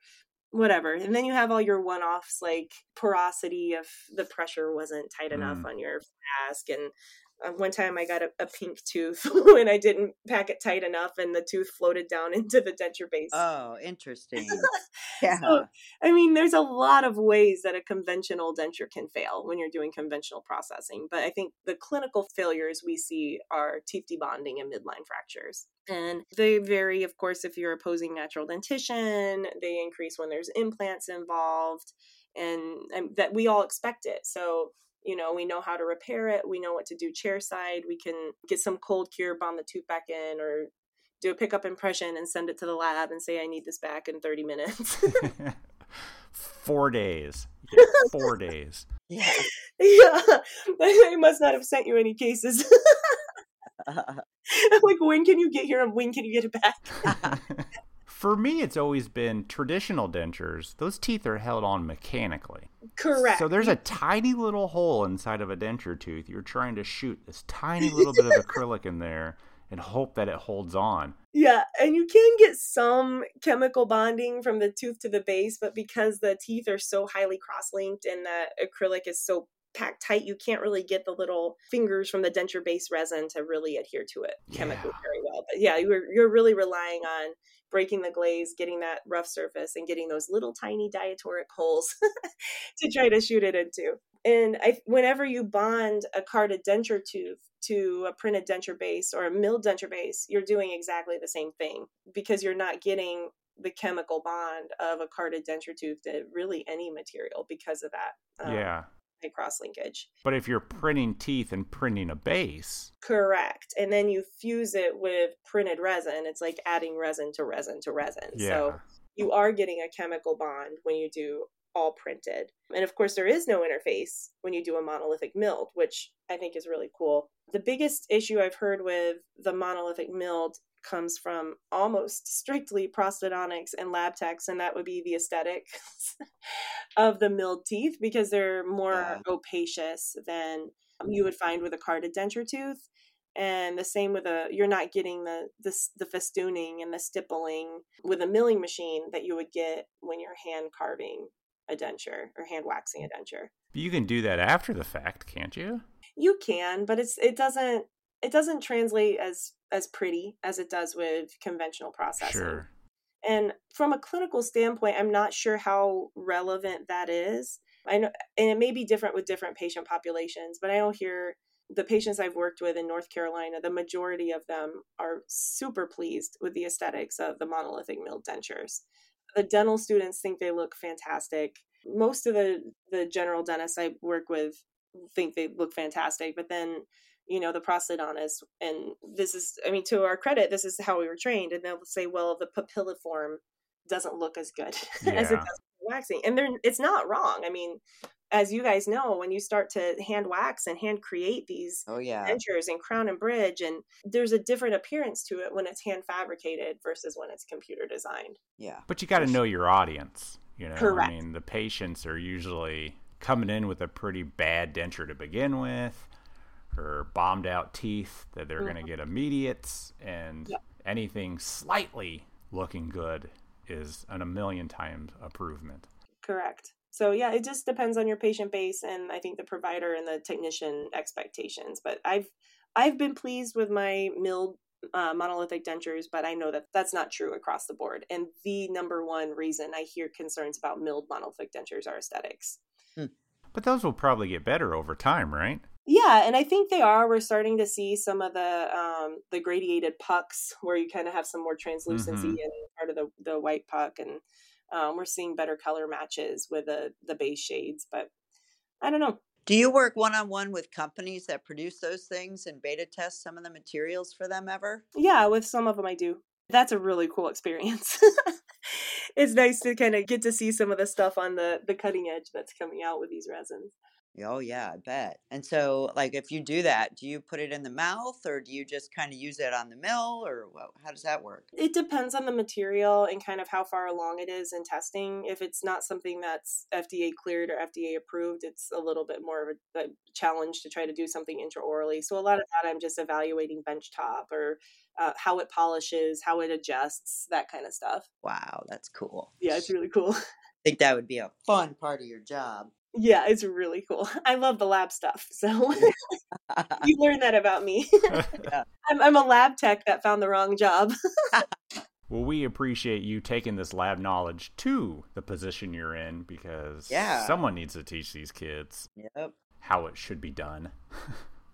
whatever. And then you have all your one offs like porosity if the pressure wasn't tight enough mm. on your mask and uh, one time I got a, a pink tooth when I didn't pack it tight enough, and the tooth floated down into the denture base. Oh, interesting. yeah. So, I mean, there's a lot of ways that a conventional denture can fail when you're doing conventional processing, but I think the clinical failures we see are teeth debonding and midline fractures. And they vary, of course, if you're opposing natural dentition, they increase when there's implants involved, and, and that we all expect it. So, you know we know how to repair it we know what to do chair side we can get some cold cure bond the tooth back in or do a pickup impression and send it to the lab and say i need this back in 30 minutes. Four days. Four days. Yeah. Yeah. They must not have sent you any cases. Like when can you get here? And when can you get it back for me, it's always been traditional dentures. Those teeth are held on mechanically. Correct. So there's a tiny little hole inside of a denture tooth. You're trying to shoot this tiny little bit of acrylic in there and hope that it holds on. Yeah, and you can get some chemical bonding from the tooth to the base, but because the teeth are so highly cross-linked and the acrylic is so packed tight, you can't really get the little fingers from the denture base resin to really adhere to it chemically yeah. very well. But yeah, you're you're really relying on breaking the glaze, getting that rough surface, and getting those little tiny diatoric holes to try to shoot it into. And I, whenever you bond a carded denture tooth to a printed denture base or a milled denture base, you're doing exactly the same thing because you're not getting the chemical bond of a carded denture tooth to really any material because of that. Um, yeah cross linkage. But if you're printing teeth and printing a base. Correct. And then you fuse it with printed resin, it's like adding resin to resin to resin. Yeah. So you are getting a chemical bond when you do all printed. And of course, there is no interface when you do a monolithic milled, which I think is really cool. The biggest issue I've heard with the monolithic milled comes from almost strictly prosthodontics and lab techs, and that would be the aesthetics of the milled teeth because they're more Yeah. opacious than you would find with a carded denture tooth. And the same with a, you're not getting the, the the festooning and the stippling with a milling machine that you would get when you're hand carving a denture or hand waxing a denture. You can do that after the fact, can't you? You can, but it's it doesn't it doesn't translate as as pretty as it does with conventional processing. Sure. And from a clinical standpoint, I'm not sure how relevant that is. I know, and it may be different with different patient populations, but I don't hear the patients I've worked with in North Carolina, the majority of them are super pleased with the aesthetics of the monolithic milled dentures. The dental students think they look fantastic. Most of the the general dentists I work with think they look fantastic, but then you know the prosthodontists and this is i mean to our credit this is how we were trained and they'll say well the papilliform doesn't look as good as it does waxing and they're it's not wrong i mean as you guys know when you start to hand wax and hand create these Oh yeah. dentures and crown and bridge and there's a different appearance to it when it's hand fabricated versus when it's computer designed Yeah. But you got to know your audience. You know, Correct. I mean, the patients are usually coming in with a pretty bad denture to begin with, or bombed out teeth that they're going to get immediates, and Yep. anything slightly looking good is an a million times improvement. Correct. So yeah, it just depends on your patient base and I think the provider and the technician expectations. But I've I've been pleased with my milled uh, monolithic dentures, but I know that that's not true across the board. And the number one reason I hear concerns about milled monolithic dentures are aesthetics. But those will probably get better over time, right? Yeah, and I think they are. We're starting to see some of the um, the gradiated pucks where you kind of have some more translucency Mhm. in part of the the white puck, and um, we're seeing better color matches with the the base shades. But I don't know. Do you work one on one with companies that produce those things and beta test some of the materials for them ever? Yeah, with some of them I do. That's a really cool experience. it's nice to kind of get to see some of the stuff on the the cutting edge that's coming out with these resins. Oh yeah, I bet. And so, like, if you do that, do you put it in the mouth, or do you just kind of use it on the mill, or wha- how does that work? It depends on the material and kind of how far along it is in testing. If it's not something that's FDA cleared or FDA approved, it's a little bit more of a, a challenge to try to do something intraorally. So a lot of that I'm just evaluating benchtop or uh, how it polishes, how it adjusts, that kind of stuff. Wow, that's cool. Yeah, it's really cool. I think that would be a fun part of your job. Yeah, it's really cool. I love the lab stuff. So you learned that about me. I'm, I'm a lab tech that found the wrong job. Well, we appreciate you taking this lab knowledge to the position you're in because Yeah. someone needs to teach these kids yep. how it should be done.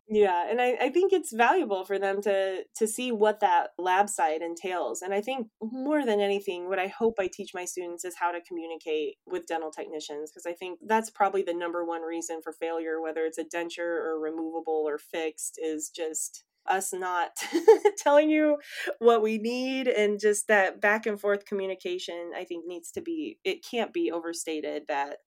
Yeah, and I, I think it's valuable for them to to see what that lab side entails. And I think more than anything, what I hope I teach my students is how to communicate with dental technicians because I think that's probably the number one reason for failure, whether it's a denture or removable or fixed, is just us not telling you what we need and just that back and forth communication i think needs to be it can't be overstated that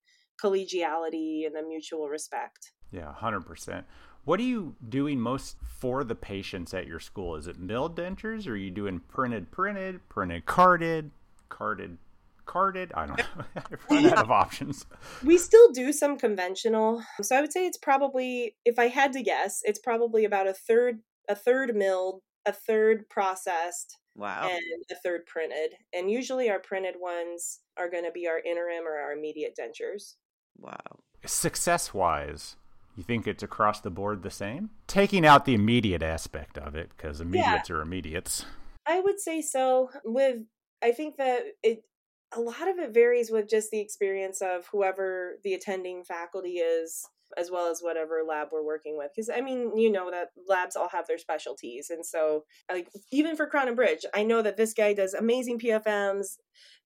collegiality and the mutual respect Yeah, 100%. What are you doing most for the patients at your school? Is it milled dentures or are you doing printed printed, printed carded, carded carded? I don't know. I've run out of options. we still do some conventional so i would say it's probably if i had to guess it's probably about a third a third milled a third processed Wow. and a third printed and usually our printed ones are going to be our interim or our immediate dentures wow. Success wise, you think it's across the board the same? Taking out the immediate aspect of it, because immediates are immediates. I would say so. With I think that it a lot of it varies with just the experience of whoever the attending faculty is as well as whatever lab we're working with because i mean you know that labs all have their specialties and so like even for crown and bridge i know that this guy does amazing pfms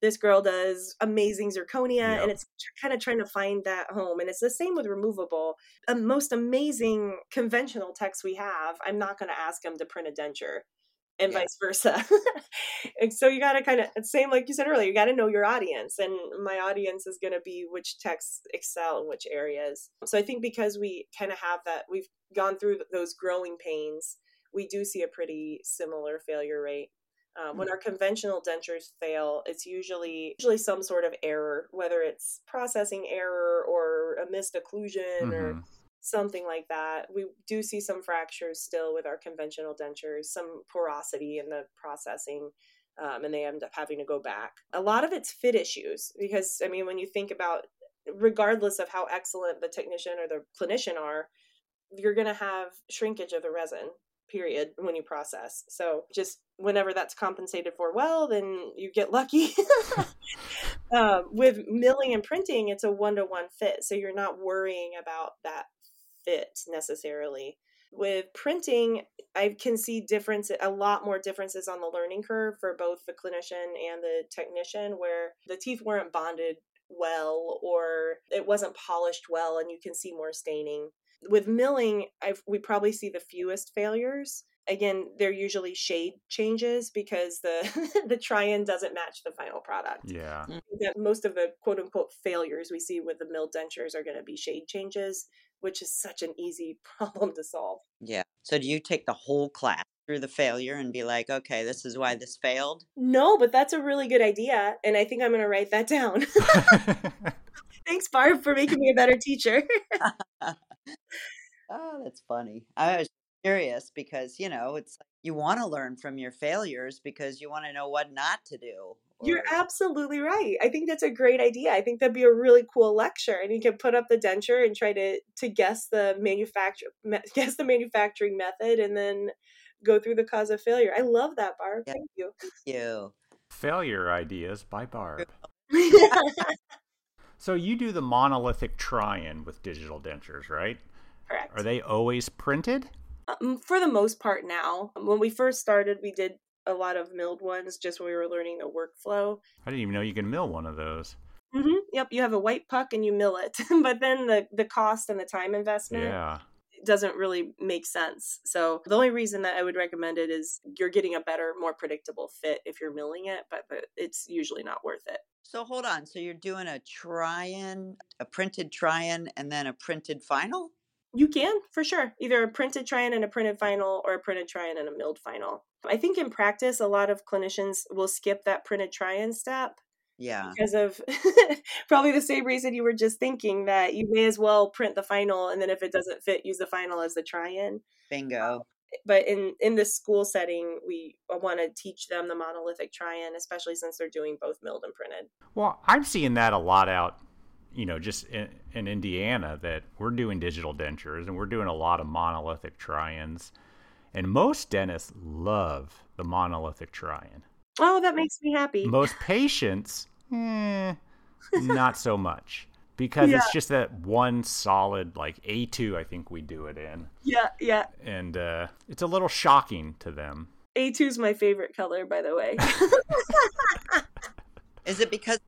this girl does amazing zirconia Yep. and it's kind of trying to find that home and it's the same with removable a most amazing conventional techs we have i'm not going to ask them to print a denture and Yeah. vice versa. and so you got to kind of same like you said earlier, you got to know your audience, and my audience is going to be which texts excel in which areas. So I think because we kind of have that, we've gone through those growing pains. We do see a pretty similar failure rate. Um, when our conventional dentures fail, it's usually usually some sort of error, whether it's processing error or a missed occlusion mm-hmm. or something like that. We do see some fractures still with our conventional dentures, some porosity in the processing. Um, and they end up having to go back. A lot of it's fit issues because, I mean, when you think about, regardless of how excellent the technician or the clinician are, you're going to have shrinkage of the resin period when you process. So just whenever that's compensated for well, then you get lucky. um, with milling and printing, it's a one to one fit. So you're not worrying about that fit necessarily. With printing, I can see difference a lot more differences on the learning curve for both the clinician and the technician where the teeth weren't bonded well or it wasn't polished well and you can see more staining with milling, I've, we probably see the fewest failures. Again, they're usually shade changes because the the try-in doesn't match the final product. Yeah. Most of the quote unquote failures we see with the milled dentures are going to be shade changes, which is such an easy problem to solve. Yeah. So do you take the whole class through the failure and be like, okay, this is why this failed? No, but that's a really good idea. And I think I'm going to write that down. Thanks, Barb, for making me a better teacher. oh, that's funny. I was curious because, you know, it's you want to learn from your failures because you want to know what not to do. Or... You're absolutely right. I think that's a great idea. I think that'd be a really cool lecture, and you can put up the denture and try to to guess the manufacture guess the manufacturing method, and then go through the cause of failure. I love that, Barb. Yeah. Thank you. Thank you. Failure ideas by Barb. So you do the monolithic try-in with digital dentures, right? Correct. Are they always printed? Um, for the most part now. When we first started, we did a lot of milled ones just when we were learning the workflow. I didn't even know you can mill one of those. Mm-hmm. Yep, you have a white puck and you mill it, but then the the cost and the time investment yeah. doesn't really make sense. So the only reason that I would recommend it is you're getting a better, more predictable fit if you're milling it, but, but it's usually not worth it. So hold on. So you're doing a try-in, a printed try-in, and then a printed final? You can, for sure. Either a printed try-in and a printed final or a printed try-in and a milled final. I think in practice, a lot of clinicians will skip that printed try-in step. Yeah. Because of probably the same reason you were just thinking that you may as well print the final and then if it doesn't fit, use the final as the try-in. Um, Bingo but in in the school setting we uh, want to teach them the monolithic try-in especially since they're doing both milled and printed well i'm seeing that a lot out you know just in, in indiana that we're doing digital dentures and we're doing a lot of monolithic try-ins and most dentists love the monolithic try-in oh that makes me happy most patients eh, not so much because yeah. it's just that one solid like A2 I think we do it in. Yeah, yeah. And uh it's a little shocking to them. A2 is my favorite color by the way. is it because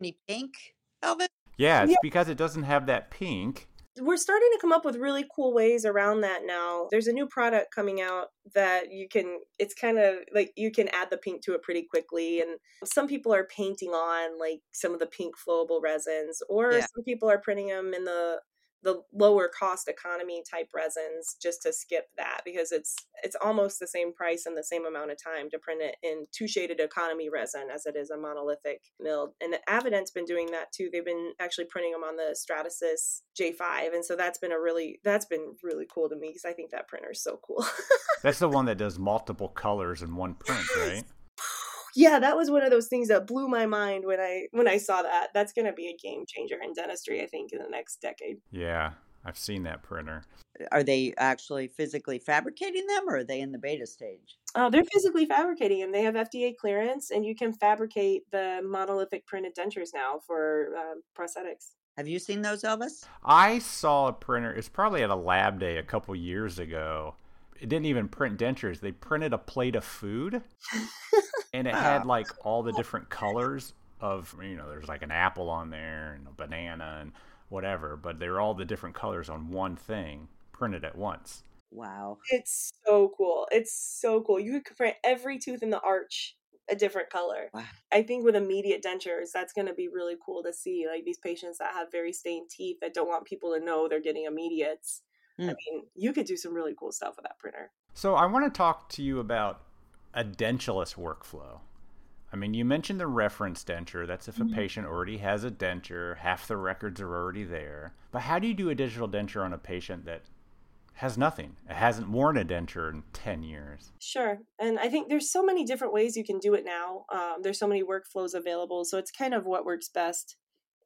any pink, Elvis? Yeah, it's yeah. because it doesn't have that pink we're starting to come up with really cool ways around that now. There's a new product coming out that you can, it's kind of like you can add the pink to it pretty quickly. And some people are painting on like some of the pink flowable resins, or yeah. some people are printing them in the the lower cost economy type resins just to skip that because it's it's almost the same price and the same amount of time to print it in two shaded economy resin as it is a monolithic milled. And AvaDent's been doing that too. They've been actually printing them on the Stratasys J5, and so that's been a really that's been really cool to me because I think that printer is so cool. that's the one that does multiple colors in one print, right? Yeah, that was one of those things that blew my mind when I when I saw that. That's going to be a game changer in dentistry, I think, in the next decade. Yeah, I've seen that printer. Are they actually physically fabricating them, or are they in the beta stage? Oh, they're physically fabricating them. They have FDA clearance, and you can fabricate the monolithic printed dentures now for um, prosthetics. Have you seen those, Elvis? I saw a printer. It's probably at a lab day a couple years ago it didn't even print dentures. They printed a plate of food, and it ah. had like all the different colors of you know. There's like an apple on there and a banana and whatever, but they're all the different colors on one thing printed at once. Wow, it's so cool! It's so cool. You could print every tooth in the arch a different color. Wow. I think with immediate dentures, that's going to be really cool to see. Like these patients that have very stained teeth that don't want people to know they're getting immediates Mm. I mean, you could do some really cool stuff with that printer. So I want to talk to you about edentulous workflow? I mean, you mentioned the reference denture. That's if a Mm-hmm. patient already has a denture, half the records are already there. But how do you do a digital denture on a patient that has nothing? It hasn't worn a denture in 10 years. Sure. And I think there's so many different ways you can do it now. Um, there's so many workflows available. So it's kind of what works best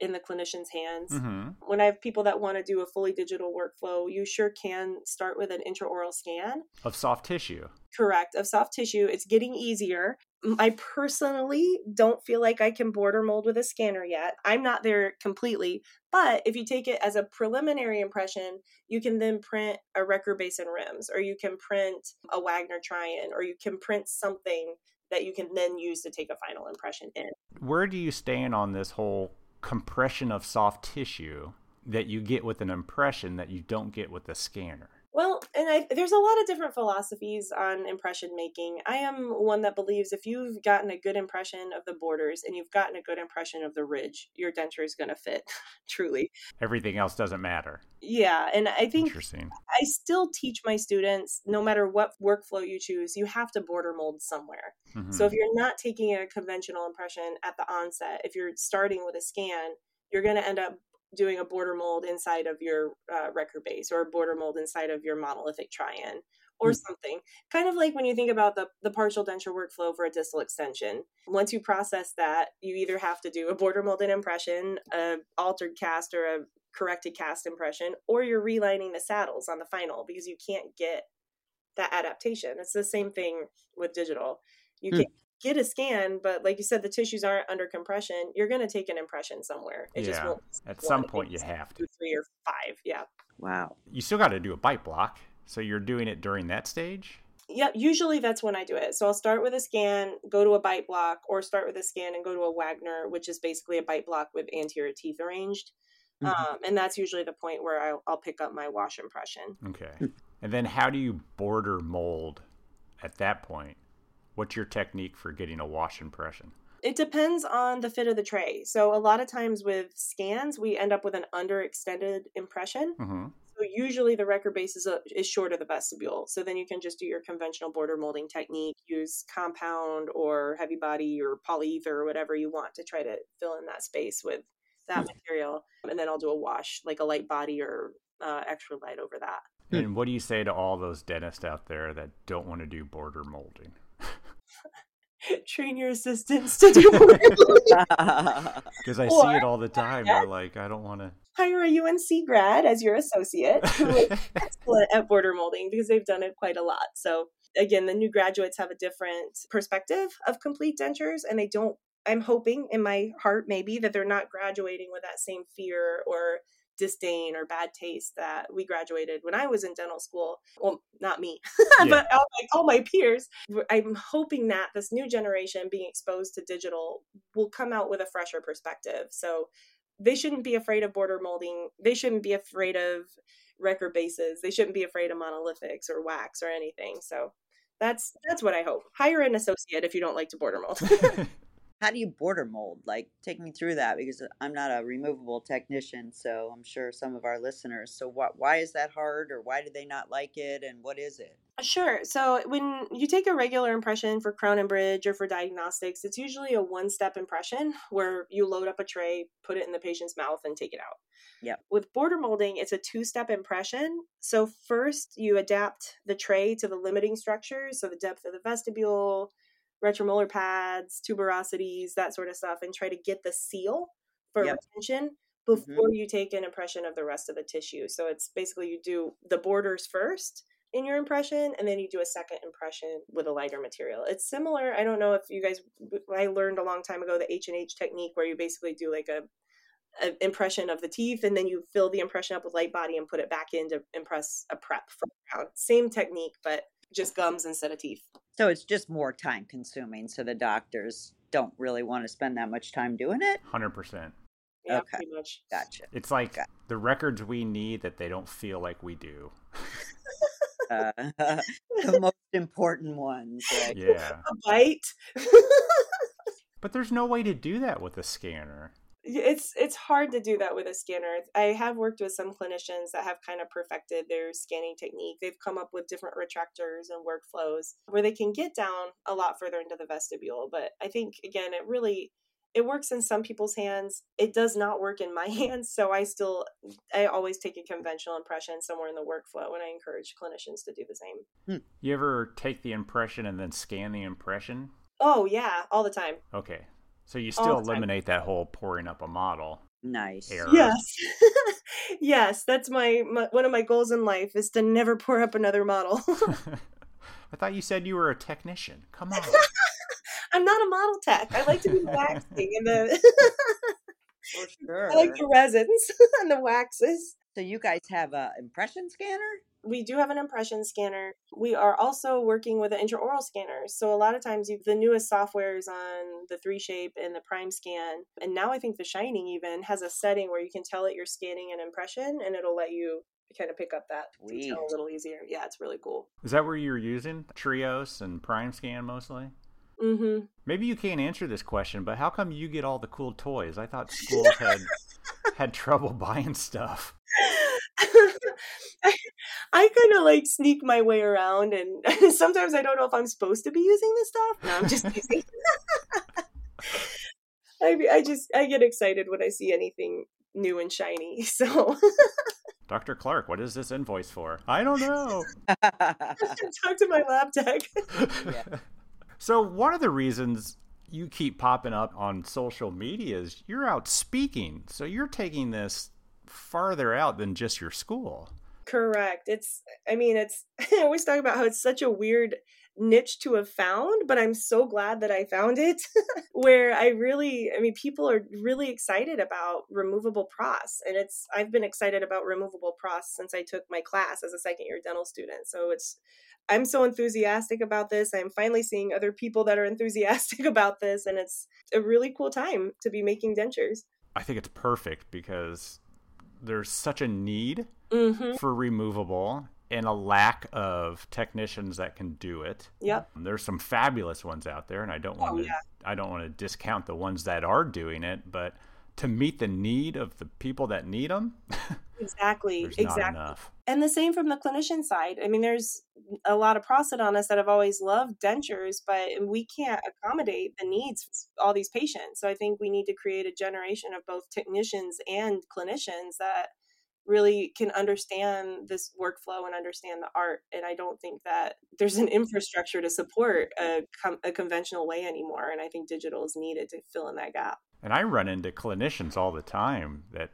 in the clinician's hands. Mm-hmm. When I have people that want to do a fully digital workflow, you sure can start with an intraoral scan. Of soft tissue. Correct. Of soft tissue. It's getting easier. I personally don't feel like I can border mold with a scanner yet. I'm not there completely. But if you take it as a preliminary impression, you can then print a record base and rims, or you can print a Wagner try-in, or you can print something that you can then use to take a final impression in. Where do you stand on this whole compression of soft tissue that you get with an impression that you don't get with a scanner? Well, and I, there's a lot of different philosophies on impression making. I am one that believes if you've gotten a good impression of the borders and you've gotten a good impression of the ridge, your denture is going to fit, truly. Everything else doesn't matter. Yeah, and I think Interesting. I still teach my students no matter what workflow you choose, you have to border mold somewhere. Mhm. So if you're not taking a conventional impression at the onset, if you're starting with a scan, you're going to end up doing a border mold inside of your uh, record base or a border mold inside of your monolithic try-in or something. Kind of like when you think about the, the partial denture workflow for a distal extension. Once you process that, you either have to do a border molded impression, a altered cast or a corrected cast impression, or you're relining the saddles on the final because you can't get that adaptation. It's the same thing with digital. You Hmm. can get a scan, but like you said, the tissues aren't under compression. You're going to take an impression somewhere. It just Yeah. won't. At some point, you have two, to. three, or five. Yeah. Wow. You still got to do a bite block. So you're doing it during that stage? Yeah, usually that's when I do it. So I'll start with a scan, go to a bite block, or start with a scan and go to a Wagner, which is basically a bite block with anterior teeth arranged. Mhm. Um, and that's usually the point where I'll, I'll pick up my wash impression. Okay. And then how do you border mold at that point? What's your technique for getting a wash impression? It depends on the fit of the tray. So a lot of times with scans, we end up with an underextended impression. Mm-hmm. So usually the record base is, a, is short of the vestibule. So then you can just do your conventional border molding technique, use compound or heavy body or polyether or whatever you want to try to fill in that space with that material. And then I'll do a wash, like a light body or uh, extra light over that. And what do you say to all those dentists out there that don't want to do border molding? Train your assistants to do. Because I Or- see it all the time. Like, I don't want to Hire a UNC grad as your associate who is excellent at border molding because they've done it quite a lot. So again, the new graduates have a different perspective of complete dentures and they don't I'm hoping in my heart maybe that they're not graduating with that same fear or disdain or bad taste that we graduated when I was in dental school. Well, not me, Yeah. but all my, all my peers. I'm hoping that this new generation being exposed to digital will come out with a fresher perspective. So they shouldn't be afraid of border molding. They shouldn't be afraid of record bases. They shouldn't be afraid of monolithics or wax or anything. So that's that's what I hope. Hire an associate if you don't like to border mold. How do you border mold? Like, take me through that because uh, I'm not a removable technician, so I'm sure some of our listeners. So, what? Why is that hard, or why do they not like it, and what is it? Uh, sure. So when you take a regular impression for crown and bridge or for diagnostics, it's usually a one step impression where you load up a tray, put it in the patient's mouth, and take it out. Yep. With border molding, it's a two step impression. So first, you adapt the tray to the limiting structures, so the depth of the vestibule, retromolar pads, tuberosities, that sort of stuff, and try to get the seal for Yep. retention mm-hmm. before you take an impression of the rest of the tissue. So it's basically you do the borders first in your impression and then you do a second impression with a lighter material it's similar i don't know if you guys i learned a long time ago the h&h technique where you basically do like a, a impression of the teeth and then you fill the impression up with light body and put it back in to impress a prep for crown same technique but just gums instead of teeth So it's just more time consuming. So the doctors don't really want to spend that much time doing it. 100%. yeah Okay. pretty much Gotcha. It's like Got- the records we need that they don't feel like we do. Uh, the most important ones. Right? Yeah. a bite But there's no way to do that with a scanner. It's it's hard to do that with a scanner. I have worked with some clinicians that have kind of perfected their scanning technique. They've come up with different retractors and workflows where they can get down a lot further into the vestibule. But I think again, it really it works in some people's hands. It does not work in my hands, so I still I always take a conventional impression somewhere in the workflow, and I encourage clinicians to do the same. Hmm. You ever take the impression and then scan the impression? Oh yeah, all the time. Okay, so you oh, still eliminate that whole pouring up a model. Nice. Error. Yes. yes, that's my, my one of my goals in life is to never pour up another model. I thought you said you were a technician. Come on. I'm not a model tech. I like to do waxing and the For sure. I like the resins and the waxes. So you guys have a impression scanner? We do have an impression scanner. We are also working with an intraoral scanner. So a lot of times you, the newest software is on the 3Shape and the Prime Scan, and now I think the Shining even has a setting where you can tell it you're scanning an impression and it'll let you kind of pick up that Sweet. detail a little easier. Yeah, it's really cool. Is that where you're using Trios and Prime Scan mostly? Mm-hmm. Maybe you can't answer this question, but how come you get all the cool toys? I thought schools had had trouble buying stuff. I, I kind of like sneak my way around, and sometimes I don't know if I'm supposed to be using this stuff. No, I'm just using. I I just I get excited when I see anything new and shiny. So Dr. Clark, what is this invoice for? I don't know. talk to my lab tech. Yeah. So one of the reasons you keep popping up on social media is you're out speaking. So you're taking this farther out than just your school. Correct. It's I mean it's I always talk about how it's such a weird niche to have found, but I'm so glad that I found it where I really I mean people are really excited about removable pros and it's I've been excited about removable pros since I took my class as a second year dental student. So it's I'm so enthusiastic about this. I'm finally seeing other people that are enthusiastic about this and it's a really cool time to be making dentures. I think it's perfect because there's such a need Mhm. for removable and a lack of technicians that can do it. Yep. There's some fabulous ones out there and I don't want Oh, to yeah. I don't want to discount the ones that are doing it, but to meet the need of the people that need them, Exactly. exactly. and the same from the clinician side. I mean, there's a lot of prosthodontists that have always loved dentures, but we can't accommodate the needs of all these patients. So I think we need to create a generation of both technicians and clinicians that really can understand this workflow and understand the art. And I don't think that there's an infrastructure to support a, com- a conventional way anymore. And I think digital is needed to fill in that gap. And I run into clinicians all the time that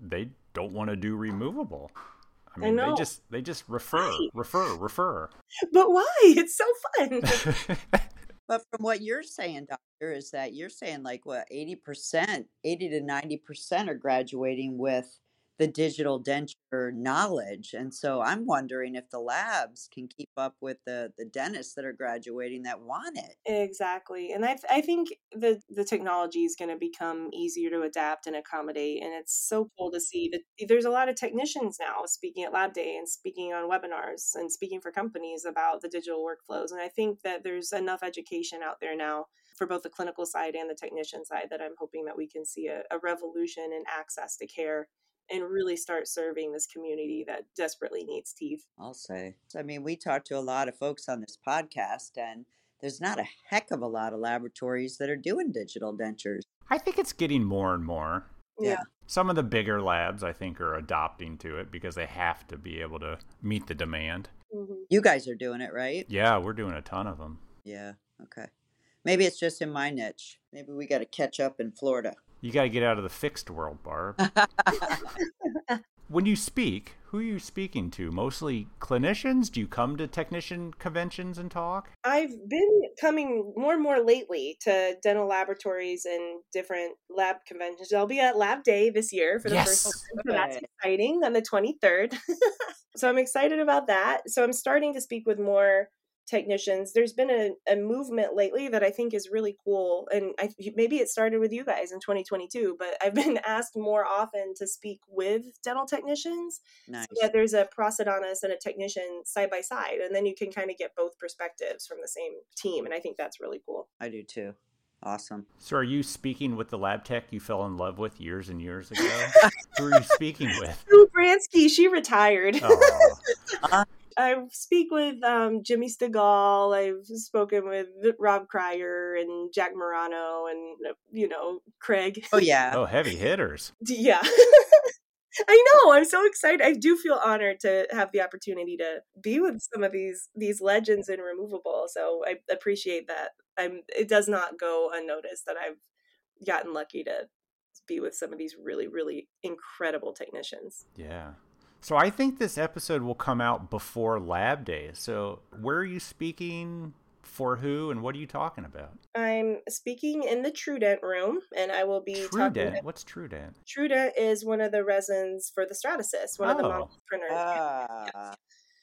they don't want to do removable. I I mean, they just they just refer, refer, refer. But why? It's so fun. But from what you're saying, doctor, is that you're saying like what eighty percent, eighty to ninety percent are graduating with the digital denture knowledge, and so I'm wondering if the labs can keep up with the the dentists that are graduating that want it. Exactly. And I, th- I think the, the technology is going to become easier to adapt and accommodate. And it's so cool to see that there's a lot of technicians now speaking at Lab Day and speaking on webinars and speaking for companies about the digital workflows. And I think that there's enough education out there now for both the clinical side and the technician side that I'm hoping that we can see a, a revolution in access to care and really start serving this community that desperately needs teeth. I'll say. I mean, we talk to a lot of folks on this podcast, and there's not a heck of a lot of laboratories that are doing digital dentures. I think it's getting more and more. Yeah. Some of the bigger labs, I think, are adopting to it because they have to be able to meet the demand. Mhm. You guys are doing it, right? Yeah, we're doing a ton of them. Yeah. Okay. Maybe it's just in my niche. Maybe we got to catch up in Florida. You got to get out of the fixed world, Barb. when you speak, who are you speaking to? Mostly clinicians? Do you come to technician conventions and talk? I've been coming more and more lately to dental laboratories and different lab conventions. I'll be at Lab Day this year for the Yes. first time, so that's exciting on the 23rd. so I'm excited about that. So I'm starting to speak with more technicians. There's been a, a movement lately that I think is really cool, and I, maybe it started with you guys in 2022. But I've been asked more often to speak with dental technicians Nice. so that there's a prosthodontist and a technician side by side and then you can kind of get both perspectives from the same team and i think that's really cool I do too. Awesome. So, are you speaking with the lab tech you fell in love with years and years ago? Who are you speaking with? Sue Bransky, she retired. Oh, I speak with um, Jimmy Stegall. I've spoken with Rob Kreyer and Jack Marrano and, you know, Craig. Oh yeah. oh, heavy hitters. Yeah. I know. I'm so excited. I do feel honored to have the opportunity to be with some of these these legends in removable. So I appreciate that. I'm it does not go unnoticed that I've gotten lucky to be with some of these really really incredible technicians. Yeah. So, I think this episode will come out before Lab Day. So, where are you speaking? For who and what are you talking about? I'm speaking in the TrueDent room and I will be talking TrueDent. What's TrueDent? TrueDent is one of the resins for the Stratasys, one of the Oh. model printers. Ah,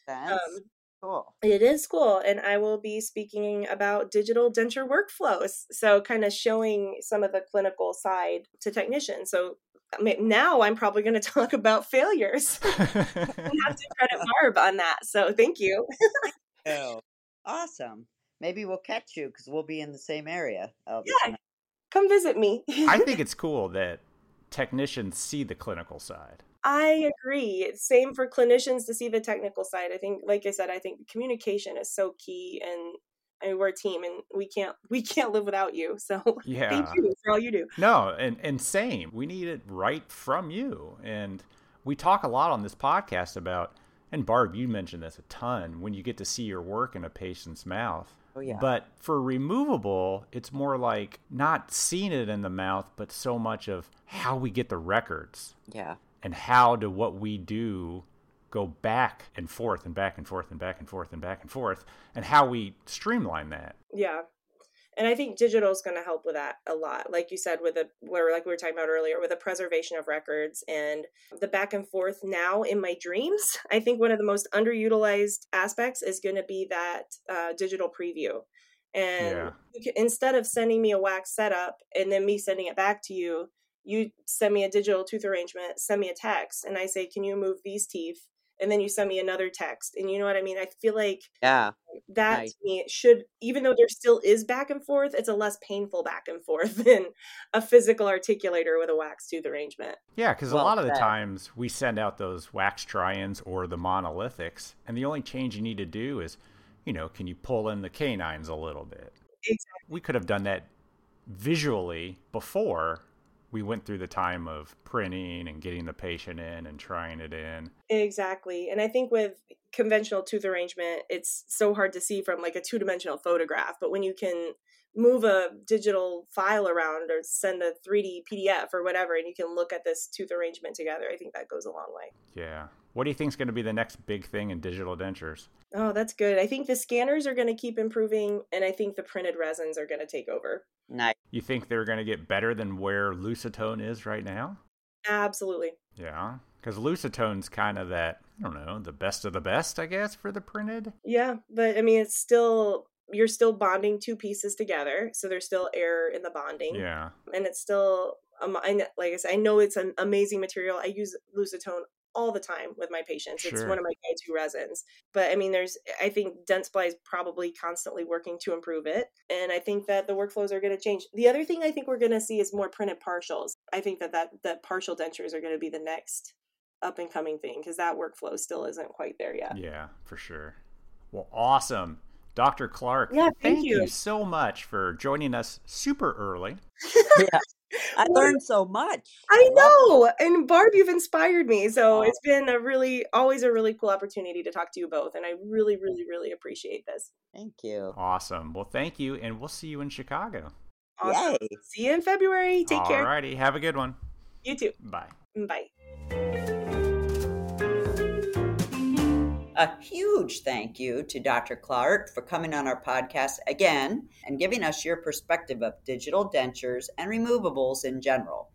that's Um, cool. It is cool, and I will be speaking about digital denture workflows. So, kind of showing some of the clinical side to technicians. So, I mean, now I'm probably going to talk about failures. I have to credit Barb on that. So, thank you. Oh, awesome. Maybe we'll catch you because we'll be in the same area. Yeah. and Come visit me. I think it's cool that technicians see the clinical side. I agree. Same for clinicians to see the technical side. I think, like I said, I think communication is so key, and I mean, we're a team, and we can't we can't live without you. So, Yeah. thank you for all you do. No, and and same. We need it right from you. And we talk a lot on this podcast about and Barb, you mentioned this a ton when you get to see your work in a patient's mouth. Oh yeah. But for removable, it's more like not seeing it in the mouth, but so much of how we get the records yeah. and how do what we do go back and forth and back and forth and back and forth and back and forth and how we streamline that. Yeah. And I think digital is going to help with that a lot. Like you said, with the where like we were talking about earlier, with the preservation of records and the back and forth now in my dreams. I think one of the most underutilized aspects is going to be that uh, digital preview. And Yeah. can, instead of sending me a wax setup and then me sending it back to you, you send me a digital tooth arrangement, send me a text, and I say, "Can you move these teeth?" And then you send me another text, and you know what I mean. I feel like Yeah. that Nice. to me should even though there still is back and forth it's a less painful back and forth than a physical articulator with a wax tooth arrangement Yeah, because Well a lot of the times we send out those wax try-ins or the monolithics, and the only change you need to do is, you know, can you pull in the canines a little bit? Exactly. We could have done that visually before we went through the time of printing and getting the patient in and trying it in. exactly and i think with conventional tooth arrangement it's so hard to see from like a two-dimensional photograph but when you can move a digital file around or send a 3d pdf or whatever and you can look at this tooth arrangement together i think that goes a long way Yeah. What do you think is going to be the next big thing in digital dentures? Oh that's good i think the scanners are going to keep improving and i think the printed resins are going to take over Nice. You think they're going to get better than where Lucitone is right now? absolutely Yeah. Because Lucitone's kind of that, I don't know, the best of the best, I guess, for the printed. Yeah, but I mean, it's still you're still bonding two pieces together, so there's still error in the bonding, Yeah. and it's still um, I, kn- like I said, I know it's an amazing material. I use Lucitone all the time with my patients. It's Sure. one of my go-to resins. But I mean, there's I think Dentsply is probably constantly working to improve it, and I think that the workflows are going to change. The other thing I think we're going to see is more printed partials. I think that that that partial dentures are going to be the next up and coming thing because that workflow still isn't quite there yet. Yeah, for sure. Well, awesome. Dr. Clark, Yeah, thank you. you. so much for joining us super early. Yeah. I learned so much. I love know. And Barb, you've inspired me. So Aw. it's been a really, always a really cool opportunity to talk to you both. And I really, really, really appreciate this. Thank you. Awesome. Well, thank you, and we'll see you in Chicago. Awesome. Yay. See you in February. Take care. Alrighty, have a good one. You too. Bye. Bye. A huge thank you to Dr. Clark for coming on our podcast again and giving us your perspective of digital dentures and removables in general.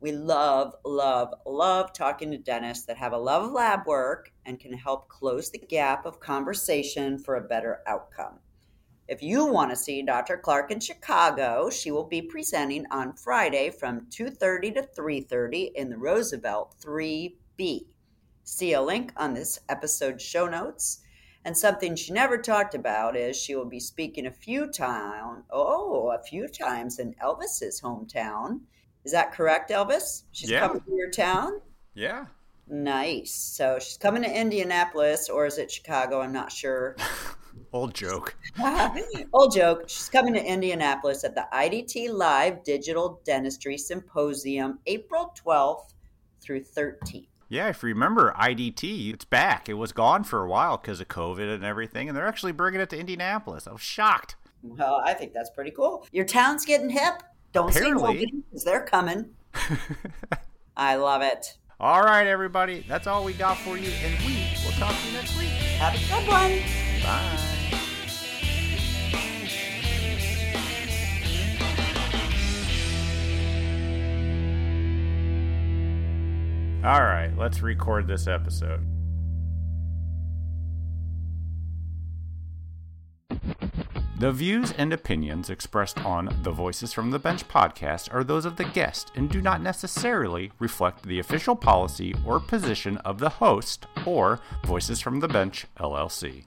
We love, love, love talking to dentists that have a love of lab work and can help close the gap of conversation for a better outcome. If you want to see Dr. Clark in Chicago, she will be presenting on Friday from 2:30 to 3:30 in the Roosevelt 3B. See a link on this episode's show notes. And something she never talked about is she will be speaking a few times, oh, a few times in Elvis's hometown. Is that correct, Elvis? She's Yeah. coming to your town? Yeah. Nice. So she's coming to Indianapolis, or is it Chicago? I'm not sure. Old joke. Old joke. She's coming to Indianapolis at the IDT Live Digital Dentistry Symposium, April 12th through 13th. Yeah, if you remember IDT, it's back. It was gone for a while because of COVID and everything, and they're actually bringing it to Indianapolis. I was shocked. Well, I think that's pretty cool. Your town's getting hip. Don't Apparently. nobody because they're coming. I love it. All right, everybody, that's all we got for you, and we will talk to you next week. Have a good one. Bye. All right, let's record this episode. The views and opinions expressed on the Voices from the Bench podcast are those of the guest and do not necessarily reflect the official policy or position of the host or Voices from the Bench LLC.